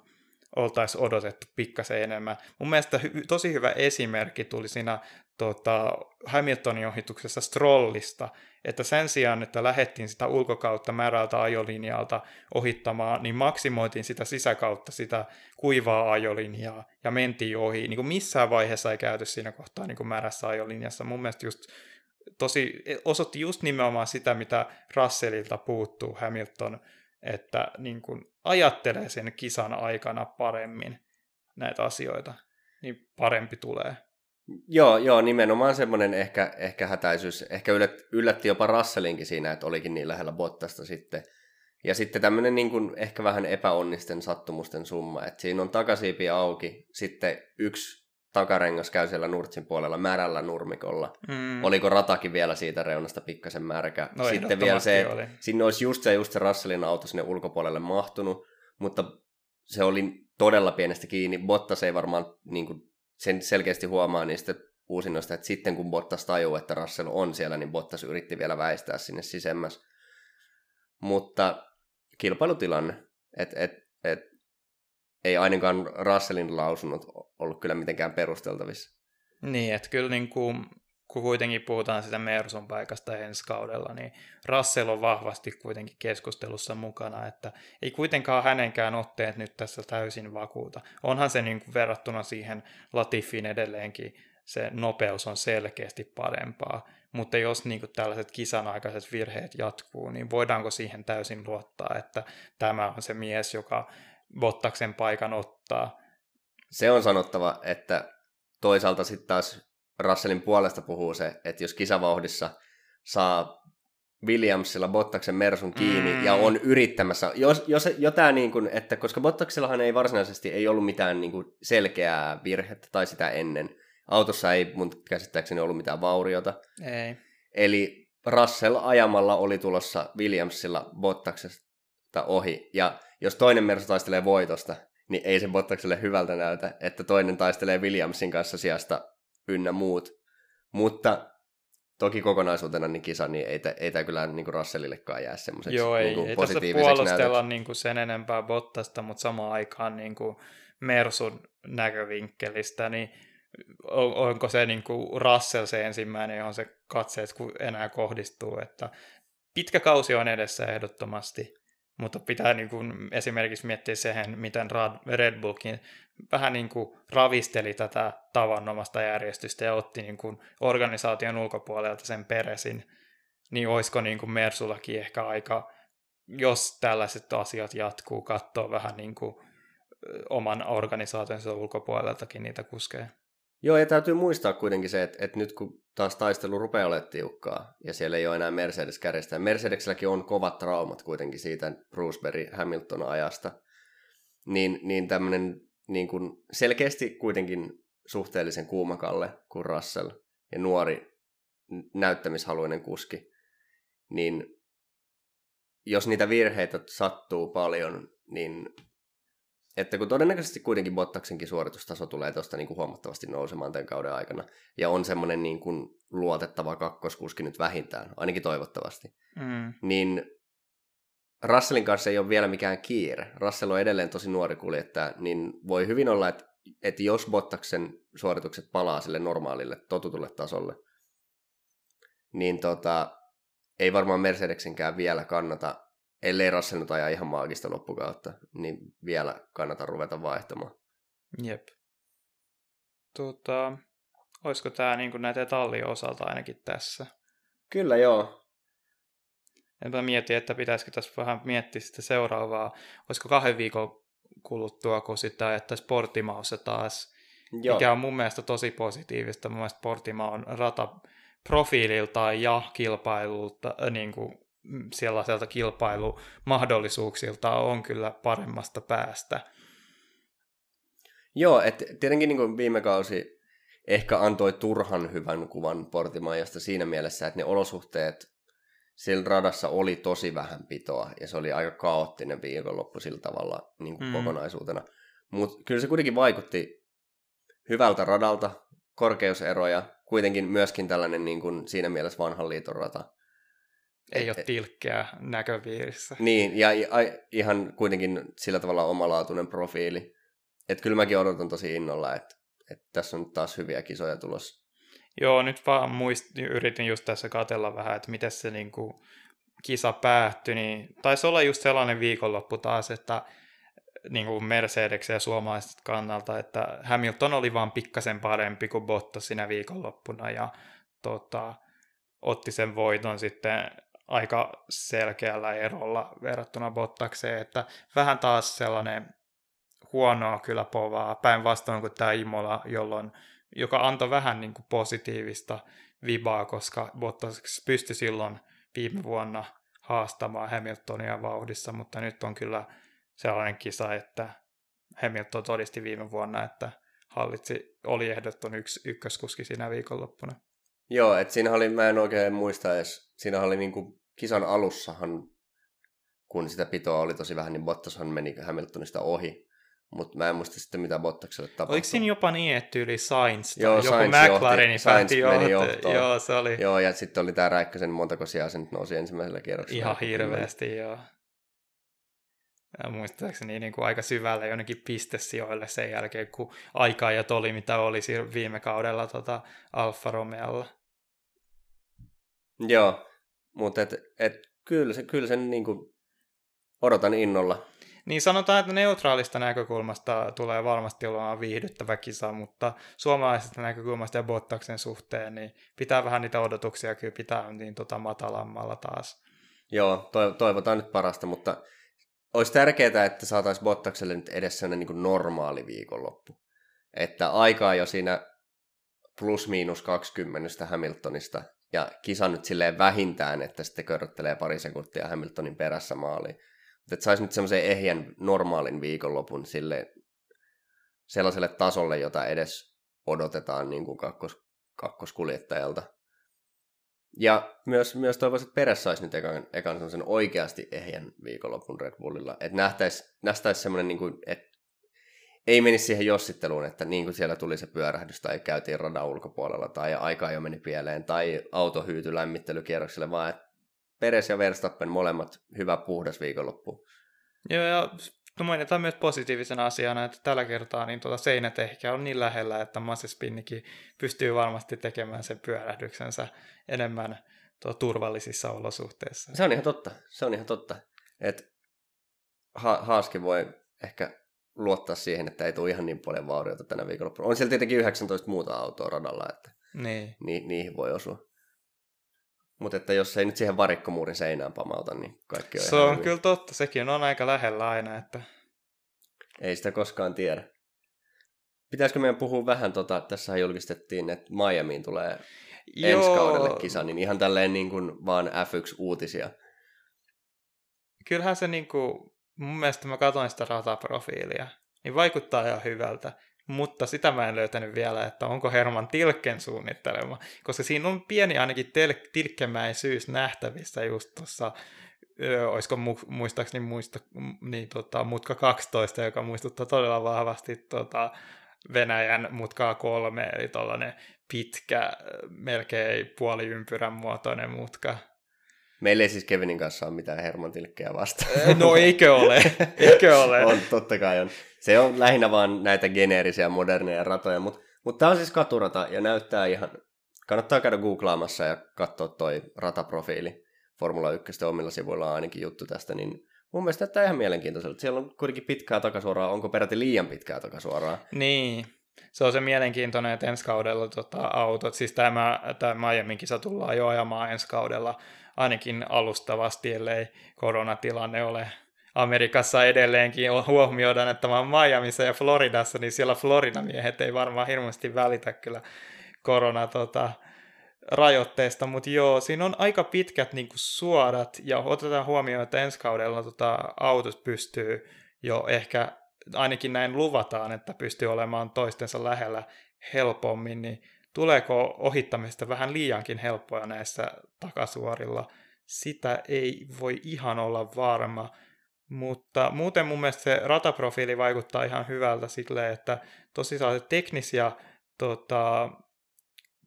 oltaisiin odotettu pikkasen enemmän. Mun mielestä hy- tosi hyvä esimerkki tuli siinä tota, Hamiltonin ohituksessa Strollista, että sen sijaan, että lähettiin sitä ulkokautta märältä ajolinjalta ohittamaan, niin maksimoitiin sitä sisäkautta sitä kuivaa ajolinjaa ja mentiin ohi. Niin kuin missään vaiheessa ei käyty siinä kohtaa niin kuin märässä ajolinjassa. Mun mielestä just tosi, osoitti just nimenomaan sitä, mitä Russellilta puuttuu Hamilton, että niin kuin ajattelee sen kisan aikana paremmin näitä asioita, niin parempi tulee. Joo, joo, nimenomaan semmoinen ehkä, ehkä hätäisyys. Ehkä yllätti, yllätti jopa Russellinkin siinä, että olikin niin lähellä Bottasta sitten. Ja sitten tämmöinen niin kuin ehkä vähän epäonnisten sattumusten summa, että siinä on takasiipi auki, sitten yksi takarengas käy siellä Nurtsin puolella märällä nurmikolla. Mm. Oliko ratakin vielä siitä reunasta pikkasen märkä? No, sitten vielä se, oli. sinne olisi just se, just se Russellin auto sinne ulkopuolelle mahtunut, mutta se oli todella pienestä kiinni. Bottas ei varmaan niin kuin, sen selkeästi huomaa niistä uusinnoista, että sitten kun Bottas tajuu, että Russell on siellä, niin Bottas yritti vielä väistää sinne sisemmäs. Mutta kilpailutilanne, että et, et, ei ainakaan Russellin lausunnot ollut kyllä mitenkään perusteltavissa. Niin, että kyllä niin kuin, kun kuitenkin puhutaan sitä Mersun paikasta ensi kaudella, niin Russell on vahvasti kuitenkin keskustelussa mukana, että ei kuitenkaan hänenkään otteet nyt tässä täysin vakuuta. Onhan se niin kuin verrattuna siihen Latifin edelleenkin se nopeus on selkeästi parempaa, mutta jos niin kuin tällaiset kisan aikaiset virheet jatkuu, niin voidaanko siihen täysin luottaa, että tämä on se mies, joka Bottaksen paikan ottaa. Se on sanottava, että toisaalta sitten taas Russellin puolesta puhuu se, että jos kisavauhdissa saa Williamsilla Bottaksen Mersun kiinni mm. ja on yrittämässä, jos, jos jo tämä niin kuin, että koska Bottaksillahan ei varsinaisesti ei ollut mitään niin kuin selkeää virhettä tai sitä ennen, autossa ei mun käsittääkseni ollut mitään vauriota. Ei. Eli Russell ajamalla oli tulossa Williamsilla Bottaksesta ohi ja jos toinen Mersu taistelee voitosta, niin ei se Bottakselle hyvältä näytä, että toinen taistelee Williamsin kanssa sijasta ynnä muut. Mutta toki kokonaisuutena niin kisa, niin ei, ei tämä kyllä niin kuin Russellillekaan jää semmoiseksi Joo, ei, niin ei tässä puolustella niin kuin sen enempää Bottasta, mutta samaan aikaan niin kuin Mersun näkövinkkelistä, niin on, onko se niin kuin Russell se ensimmäinen, johon se katseet enää kohdistuu, että pitkä kausi on edessä ehdottomasti, mutta pitää niin kuin esimerkiksi miettiä siihen, miten Red Bullkin vähän niin kuin ravisteli tätä tavanomasta järjestystä ja otti niin kuin organisaation ulkopuolelta sen peresin, niin olisiko niin kuin Mersullakin ehkä aika, jos tällaiset asiat jatkuu, katsoa vähän niin kuin oman organisaationsa ulkopuoleltakin niitä kuskeja. Joo, ja täytyy muistaa kuitenkin se, että, että nyt kun taas taistelu rupeaa olemaan tiukkaa, ja siellä ei ole enää Mercedes kärjestä, Mercedekselläkin on kovat traumat kuitenkin siitä Bruceberry Hamilton ajasta, niin, niin tämmöinen niin kuin selkeästi kuitenkin suhteellisen kuumakalle kuin Russell ja nuori näyttämishaluinen kuski, niin jos niitä virheitä sattuu paljon, niin että kun todennäköisesti kuitenkin Bottaksenkin suoritustaso tulee tuosta niin kuin huomattavasti nousemaan tämän kauden aikana, ja on semmoinen niin kuin luotettava kakkoskuski nyt vähintään, ainakin toivottavasti, mm. niin Russellin kanssa ei ole vielä mikään kiire. Russell on edelleen tosi nuori kuljettaja, niin voi hyvin olla, että, että jos Bottaksen suoritukset palaa sille normaalille, totutulle tasolle, niin tota, ei varmaan Mercedeksenkään vielä kannata ellei Russell nyt aja ihan maagista loppukautta, niin vielä kannata ruveta vaihtamaan. Jep. Tota, olisiko tämä niin näitä tallien osalta ainakin tässä? Kyllä joo. Enpä mieti, että pitäisikö tässä vähän miettiä sitä seuraavaa. Olisiko kahden viikon kuluttua, kun sitä ajattaisiin Portimaussa taas, Joo. mikä on mun mielestä tosi positiivista. Mun mielestä Portima on rata profiililtaan ja kilpailulta niin kuin sellaiselta kilpailumahdollisuuksilta on kyllä paremmasta päästä. Joo, että tietenkin niin kuin viime kausi ehkä antoi turhan hyvän kuvan Portimajasta siinä mielessä, että ne olosuhteet sillä radassa oli tosi vähän pitoa ja se oli aika kaoottinen viikonloppu sillä tavalla niin kuin mm. kokonaisuutena. Mutta kyllä se kuitenkin vaikutti hyvältä radalta, korkeuseroja, kuitenkin myöskin tällainen niin kuin siinä mielessä vanhan liiton rata ei ole tilkkeä näköpiirissä. Niin, ja ihan kuitenkin sillä tavalla omalaatuinen profiili. Että kyllä mäkin odotan tosi innolla, että, että tässä on taas hyviä kisoja tulossa. Joo, nyt vaan muist, yritin just tässä katella vähän, että miten se niinku kisa päättyi, niin taisi olla just sellainen viikonloppu taas, että niin kuin Mercedes ja suomalaiset kannalta, että Hamilton oli vaan pikkasen parempi kuin Bottas siinä viikonloppuna ja tota, otti sen voiton sitten aika selkeällä erolla verrattuna Bottakseen, että vähän taas sellainen huonoa kyllä povaa, päinvastoin kuin tämä Imola, jolloin, joka antoi vähän niin kuin positiivista vibaa, koska Bottas pystyi silloin viime vuonna haastamaan Hamiltonia vauhdissa, mutta nyt on kyllä sellainen kisa, että Hamilton todisti viime vuonna, että hallitsi, oli ehdotton yksi ykköskuski siinä viikonloppuna. Joo, että siinä oli, mä en oikein muista edes, siinä oli niinku kisan alussahan, kun sitä pitoa oli tosi vähän, niin Bottashan meni Hamiltonista ohi. Mutta mä en muista sitten, mitä Bottakselle tapahtui. Oliko siinä jopa niin, että yli Sainz tai joo, joku Sainz McLarenin Sainz meni johtoon. Joo, se oli... Joo, ja sitten oli tämä Räikkösen, montako sijaa se nyt nousi ensimmäisellä kierroksella. Ihan hirveästi, joo. Muistaakseni niin kuin aika syvälle jonnekin pistesijoille sen jälkeen, kun aikaa ja oli, mitä oli viime kaudella tota Alfa Romeolla. Joo, mutta et, et, kyllä, se, kyllä sen niin kuin odotan innolla. Niin sanotaan, että neutraalista näkökulmasta tulee varmasti olemaan viihdyttävä kisa, mutta suomalaisesta näkökulmasta ja Bottaksen suhteen, niin pitää vähän niitä odotuksia kyllä pitää niin tota matalammalla taas. Joo, toivotaan nyt parasta, mutta olisi tärkeää, että saataisiin Bottakselle nyt edes sellainen niin normaali viikonloppu. Että aikaa jo siinä plus miinus 20 Hamiltonista ja kisa nyt silleen vähintään, että sitten körrottelee pari sekuntia Hamiltonin perässä maaliin. Että saisi nyt semmoisen ehjän normaalin viikonlopun sille sellaiselle tasolle, jota edes odotetaan niin kuin kakkos, kakkoskuljettajalta. Ja myös, myös toivoisin, että perässä saisi nyt ekan, ekan semmoisen oikeasti ehjän viikonlopun Red Bullilla. Että nähtäisi, nähtäisi semmoinen, niin kuin, että ei menisi siihen jossitteluun, että niin kuin siellä tuli se pyörähdys tai käytiin radan ulkopuolella tai aika jo meni pieleen tai auto hyytyi lämmittelykierrokselle, vaan että Peres ja Verstappen molemmat hyvä puhdas viikonloppu. Joo, ja no mainitaan myös positiivisena asiana, että tällä kertaa niin tuota seinät ehkä on niin lähellä, että Massespinnikin pystyy varmasti tekemään sen pyörähdyksensä enemmän tuo turvallisissa olosuhteissa. Se on ihan totta, se on ihan totta. Et ha- Haaski voi ehkä luottaa siihen, että ei tule ihan niin paljon vaurioita tänä viikonloppuna. On siellä tietenkin 19 muuta autoa radalla, että niin. Ni- niihin voi osua. Mutta että jos ei nyt siihen varikkomuurin seinään pamauta, niin kaikki on Se on hyvin. kyllä totta, sekin on aika lähellä aina, että... Ei sitä koskaan tiedä. Pitäisikö meidän puhua vähän, tota, tässä julkistettiin, että Miamiin tulee Joo. ensi kaudelle kisa, niin ihan tälleen niin kuin vaan F1-uutisia. Kyllähän se niin kuin, mun mielestä mä katsoin sitä rataprofiilia, niin vaikuttaa ihan hyvältä mutta sitä mä en löytänyt vielä, että onko Herman Tilken suunnittelema, koska siinä on pieni ainakin tel- tilkkemäisyys nähtävissä just tuossa, olisiko mu- muistaakseni muista, niin tota, mutka 12, joka muistuttaa todella vahvasti tota, Venäjän mutkaa kolme, eli tuollainen pitkä, melkein puoliympyrän muotoinen mutka. Meillä ei siis Kevinin kanssa ole mitään Herman Tilkkeä vastaan. No eikö ole, eikö ole. [laughs] on, totta kai on. Se on lähinnä vaan näitä geneerisiä moderneja ratoja, mutta mut tämä on siis katurata ja näyttää ihan, kannattaa käydä googlaamassa ja katsoa toi rataprofiili. Formula 1 omilla sivuilla on ainakin juttu tästä, niin mun mielestä tämä ihan mielenkiintoiselta. Siellä on kuitenkin pitkää takasuoraa, onko peräti liian pitkää takasuoraa? Niin, se on se mielenkiintoinen, että ensi kaudella tota, autot, siis tämä, tämä Miamin kisa tullaan jo ajamaan ensi kaudella ainakin alustavasti, ellei koronatilanne ole Amerikassa edelleenkin huomioidaan, että mä oon ja Floridassa, niin siellä Florida-miehet ei varmaan hirveästi välitä kyllä korona tota, rajoitteesta, mutta joo, siinä on aika pitkät niin kuin, suorat, ja otetaan huomioon, että ensi kaudella tota, autot pystyy jo ehkä, ainakin näin luvataan, että pystyy olemaan toistensa lähellä helpommin, niin tuleeko ohittamista vähän liiankin helppoa näissä takasuorilla? Sitä ei voi ihan olla varma, mutta muuten mun mielestä se rataprofiili vaikuttaa ihan hyvältä silleen, että tosissaan teknisiä, tota,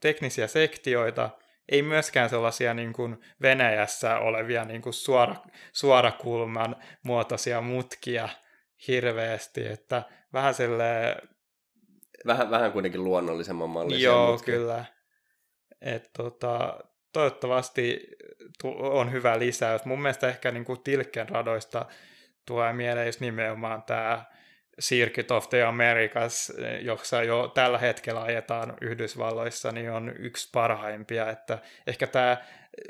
teknisiä sektioita, ei myöskään sellaisia niin kuin Venäjässä olevia niin kuin suora, suorakulman muotoisia mutkia hirveästi, että vähän silleen... Vähän, vähän kuitenkin luonnollisemman mallisia Joo, mutkia. kyllä. Et, tota, toivottavasti on hyvä lisäys. Mun mielestä ehkä niin kuin Tilken radoista tulee mieleen just nimenomaan tämä Circuit of the Americas, jossa jo tällä hetkellä ajetaan Yhdysvalloissa, niin on yksi parhaimpia, että ehkä tämä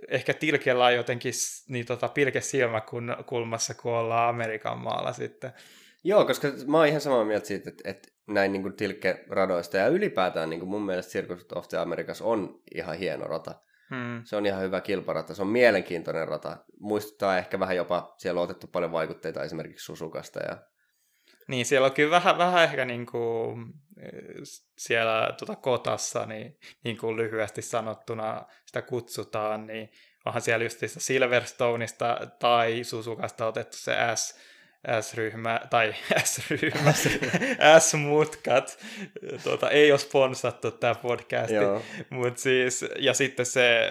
ehkä tilkellä on jotenkin niin tota, pilke silmäkulmassa, kun ollaan Amerikan maalla sitten. Joo, koska mä oon ihan samaa mieltä siitä, että, että näin niin tilkke-radoista ja ylipäätään niin kuin mun mielestä Circus of the Americas on ihan hieno rata. Hmm. Se on ihan hyvä kilparata, se on mielenkiintoinen rata. Muistuttaa ehkä vähän jopa, siellä on otettu paljon vaikutteita esimerkiksi Susukasta ja niin, siellä on kyllä vähän, vähän ehkä niin kuin siellä tuota kotassa, niin, niin kuin lyhyesti sanottuna sitä kutsutaan, niin onhan siellä just Silverstoneista tai Susukasta otettu se S, S-ryhmä, tai [laughs] S-ryhmä, [laughs] S-mutkat. Tuota, ei ole sponsattu tämä podcasti, mutta siis, ja sitten se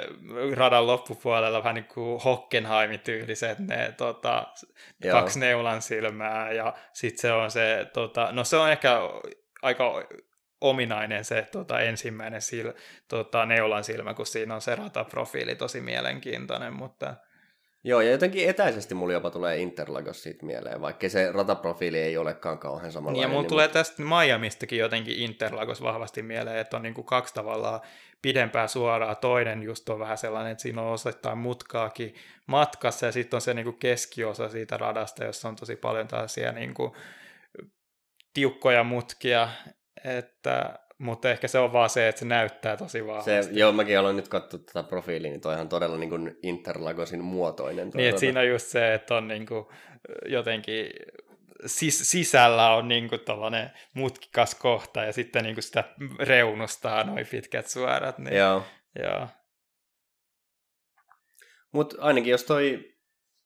radan loppupuolella vähän niin kuin Hockenheim-tyyliset ne tota, kaksi neulan silmää, ja sitten se on se, tota, no se on ehkä aika ominainen se tota, ensimmäinen sil, tota, neulan silmä, kun siinä on se rataprofiili tosi mielenkiintoinen, mutta Joo, ja jotenkin etäisesti mulla jopa tulee Interlagos siitä mieleen, vaikka se rataprofiili ei olekaan kauhean. Niin, ja mulla niin tulee tästä Miamistakin jotenkin Interlagos vahvasti mieleen, että on niin kuin kaksi tavallaan pidempää suoraa. Toinen just on vähän sellainen, että siinä on osittain mutkaakin matkassa, ja sitten on se niin kuin keskiosa siitä radasta, jossa on tosi paljon tällaisia niin kuin tiukkoja mutkia, että mutta ehkä se on vaan se, että se näyttää tosi vahvasti. Se, joo, mäkin aloin nyt katsoa tätä profiiliä, niin toihan todella niin kuin Interlagosin muotoinen. Niin, että siinä on just se, että on niin kuin jotenkin sis- sisällä on niin kuin mutkikas kohta ja sitten niin kuin sitä reunustaa noin pitkät suorat. Niin, joo. joo. Mutta ainakin jos toi,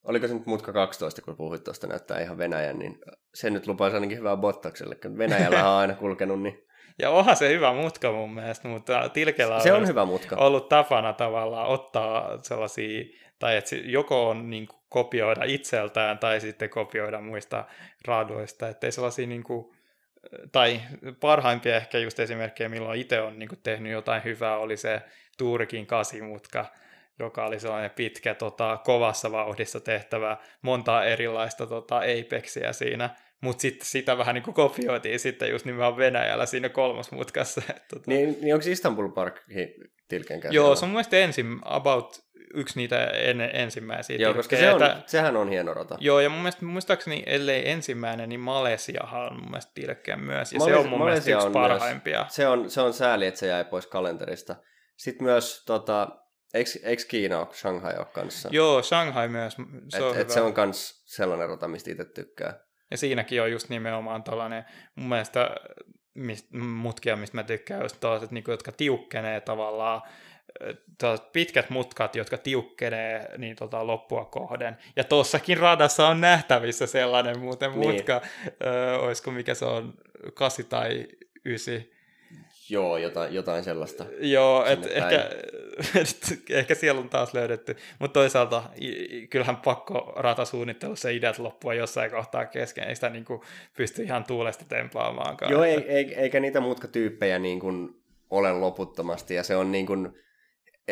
oliko se nyt mutka 12, kun puhuit tuosta näyttää ihan Venäjän, niin se nyt lupaisi ainakin hyvää Bottakselle, kun Venäjällä on aina kulkenut, niin ja onhan se hyvä mutka mun mielestä, mutta Tilkellä on, se on hyvä mutka. ollut tapana tavallaan ottaa sellaisia, tai että joko on niin kuin, kopioida itseltään tai sitten kopioida muista radoista, ettei sellaisia niin kuin, tai parhaimpia ehkä just esimerkkejä, milloin itse on niin kuin, tehnyt jotain hyvää, oli se Tuurikin kasimutka, joka oli sellainen pitkä, tota, kovassa vauhdissa tehtävä, monta erilaista tota, Apexia siinä, mutta sitten sitä vähän niin kuin kopioitiin sitten just nimenomaan Venäjällä siinä kolmosmutkassa. Tota... Niin, niin onko Istanbul Park tilken käsillä? Joo, se on mun mielestä ensin, about yksi niitä en, ensimmäisiä Joo, koska se on, sehän on hieno rata. Joo, ja mun mielestä muistaakseni, ellei ensimmäinen, niin Malesiahan on mun mielestä tilkkeen myös, ja Malesi- se on mun Malesia mielestä yksi parhaimpia. Myös, se, on, se on sääli, että se jäi pois kalenterista. Sitten myös, tota, eikö, eikö Kiina ole Shanghai ole kanssa? Joo, Shanghai myös. Se, et, on, et se on myös sellainen rata, mistä itse tykkää. Ja siinäkin on just nimenomaan tällainen, mun mielestä mist, mutkia, mistä mä tykkään, just tällaiset, niin kuin, jotka tiukkenee tavallaan, pitkät mutkat, jotka tiukkenee niin tota, loppua kohden. Ja tuossakin radassa on nähtävissä sellainen muuten niin. mutka, ö, olisiko mikä se on, 8 tai 9 Joo, jotain, jotain sellaista. Joo, et ehkä, [laughs] et, ehkä siellä on taas löydetty. Mutta toisaalta kyllähän pakko ratasuunnittelussa ideat loppua jossain kohtaa kesken. Ei sitä niin kuin, pysty ihan tuulesta templaamaankaan. Joo, ei, eikä niitä mutkatyyppejä niin kuin, ole loputtomasti. Ja se on niin kuin,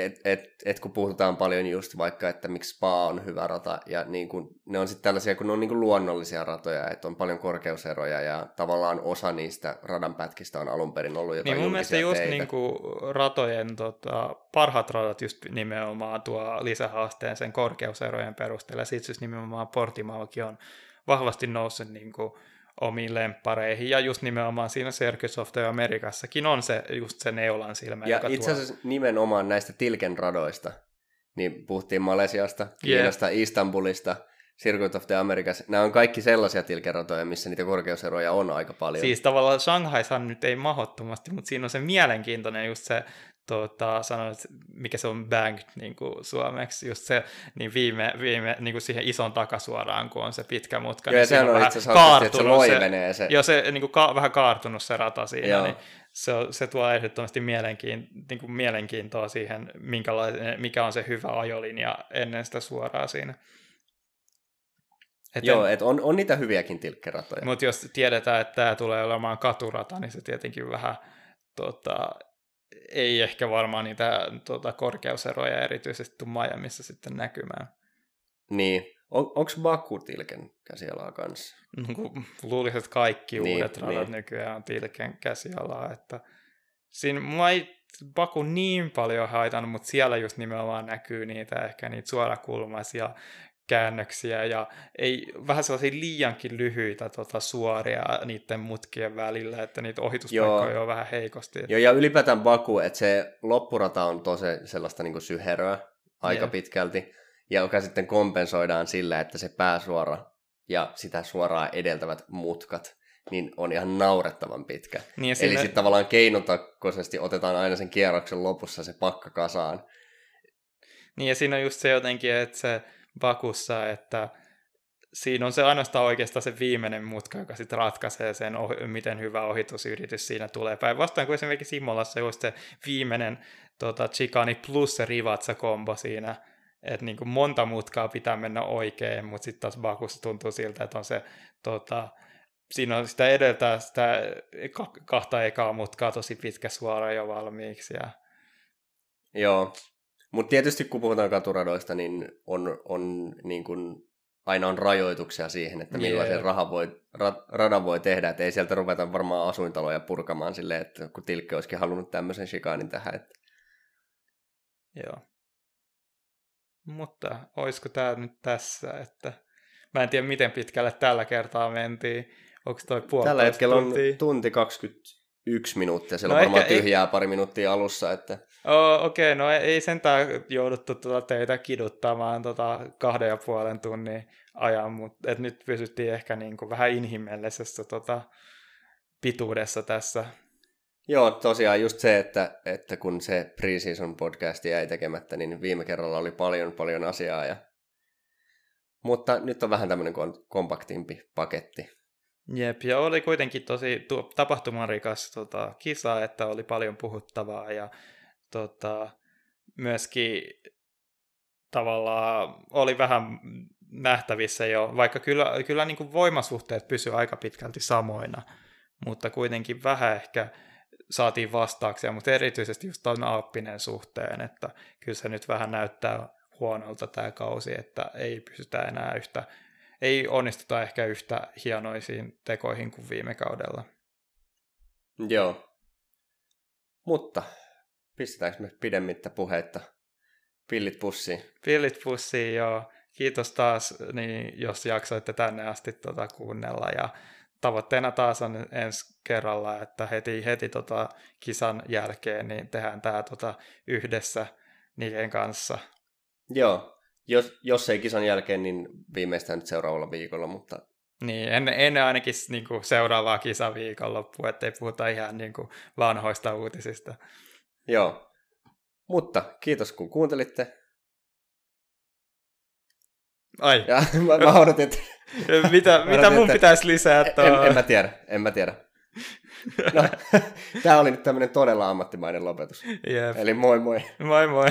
et, et, et kun puhutaan paljon just vaikka, että miksi Spa on hyvä rata, ja niin kun, ne on sitten tällaisia, kun ne on niin kun luonnollisia ratoja, että on paljon korkeuseroja, ja tavallaan osa niistä radan pätkistä on alun perin ollut jotain Niin mun mielestä just niin kuin ratojen tota, parhaat radat just nimenomaan tuo lisähaasteen sen korkeuserojen perusteella, ja sitten siis nimenomaan Portimaokin on vahvasti noussut niin kuin, omiin lemppareihin. Ja just nimenomaan siinä Circus of the Amerikassakin on se, just se neulan silmä. Ja joka itse asiassa tuo... nimenomaan näistä Tilken radoista, niin puhuttiin Malesiasta, Kiinasta, yeah. Istanbulista, Circuit of the Americas, nämä on kaikki sellaisia tilkeratoja, missä niitä korkeuseroja on aika paljon. Siis tavallaan Shanghaishan nyt ei mahottomasti, mutta siinä on se mielenkiintoinen just se tota, sanoin, mikä se on banked niin kuin suomeksi, just se, niin viime, viime niin kuin siihen ison takasuoraan, kun on se pitkä mutka. Joo, niin sehän on, asiassa, että se loivenee se. Joo, se niin kuin ka, vähän kaartunut se rata siinä, Joo. niin se, se tuo ehdottomasti mielenkiin, niin kuin mielenkiintoa siihen, mikä on se hyvä ajolinja ennen sitä suoraa siinä. Et Joo, että on, on niitä hyviäkin tilkkeratoja. Mutta jos tiedetään, että tämä tulee olemaan katurata, niin se tietenkin vähän tota, ei ehkä varmaan niitä tuota, korkeuseroja erityisesti tuu Miamiissa sitten näkymään. Niin, On, Onko Baku Tilken käsialaa kanssa? No, luulisin, että kaikki Niin, uudet radat niin. nykyään on Tilken käsialaa, että siinä mua ei Baku niin paljon haitannut, mutta siellä just nimenomaan näkyy niitä ehkä niitä suorakulmaisia käännöksiä ja ei vähän sellaisia liiankin lyhyitä tota, suoria niiden mutkien välillä, että niitä ohituspaikkoja Joo. on vähän heikosti. Joo, ja ylipäätään Baku, että se loppurata on tosi sellaista niin syheröä aika Jep. pitkälti, ja joka sitten kompensoidaan sillä, että se pääsuora ja sitä suoraa edeltävät mutkat, niin on ihan naurettavan pitkä. Niin ja Eli sitten tavallaan keinotakkoisesti otetaan aina sen kierroksen lopussa se pakka kasaan. Niin ja siinä on just se jotenkin, että se Bakussa, että siinä on se ainoastaan oikeastaan se viimeinen mutka, joka sitten ratkaisee sen, miten hyvä ohitusyritys siinä tulee. Päinvastoin kuin esimerkiksi Imolassa just se viimeinen tota, chicani plus se rivatsa-kombo siinä, että niin kuin monta mutkaa pitää mennä oikein, mutta sitten taas Bakussa tuntuu siltä, että on se tota, siinä on sitä edeltää sitä ka- kahta ekaa mutkaa tosi pitkä suora jo valmiiksi. Ja... Joo, mutta tietysti kun puhutaan katuradoista, niin on, on niin kuin, aina on rajoituksia siihen, että millaisen rahan voi, ra, radan voi tehdä, että ei sieltä ruveta varmaan asuintaloja purkamaan silleen, että kun Tilkki olisikin halunnut tämmöisen shikaanin tähän. Että... Joo. Mutta olisiko tämä nyt tässä, että mä en tiedä miten pitkälle tällä kertaa mentiin. Onko toi puolitoista Tällä hetkellä on tunti 21 minuuttia, siellä No on varmaan ehkä ei- tyhjää pari minuuttia alussa, että Oh, Okei, okay, no ei, ei sentään jouduttu tuota teitä kiduttamaan tota kahden ja puolen tunnin ajan, mutta et nyt pysyttiin ehkä niinku vähän inhimillisessä tota, pituudessa tässä. Joo, tosiaan just se, että, että kun se preseason podcast jäi tekemättä, niin viime kerralla oli paljon, paljon asiaa. Ja... Mutta nyt on vähän tämmöinen kompaktimpi paketti. Jep, ja oli kuitenkin tosi tu- tapahtumarikas tota, kisa, että oli paljon puhuttavaa ja tota, myöskin tavallaan oli vähän nähtävissä jo, vaikka kyllä, kyllä niin kuin voimasuhteet pysy aika pitkälti samoina, mutta kuitenkin vähän ehkä saatiin vastauksia, mutta erityisesti just tuon Alppinen suhteen, että kyllä se nyt vähän näyttää huonolta tämä kausi, että ei pysytä enää yhtä, ei onnistuta ehkä yhtä hienoisiin tekoihin kuin viime kaudella. Joo. Mutta pistetäänkö me pidemmittä puheitta pillit pussiin? Pillit pussiin, joo. Kiitos taas, niin jos jaksoitte tänne asti tota kuunnella. Ja tavoitteena taas on ensi kerralla, että heti, heti tota kisan jälkeen niin tehdään tämä tota yhdessä niiden kanssa. Joo. Jos, jos ei kisan jälkeen, niin viimeistään nyt seuraavalla viikolla, mutta Niin, ennen, ennen ainakin niin kuin seuraavaa kisaviikonloppua, ettei puhuta ihan niin kuin vanhoista uutisista. Joo. Mutta kiitos kun kuuntelitte. Ai, Ja [laughs] mä, mä odotin, että [laughs] mitä, mitä mun pitäisi lisätä? en, en mä tiedä, en mä tiedä. [laughs] No, tää oli nyt tämmönen todella ammattimainen lopetus. Jep. Eli moi moi. Moi moi.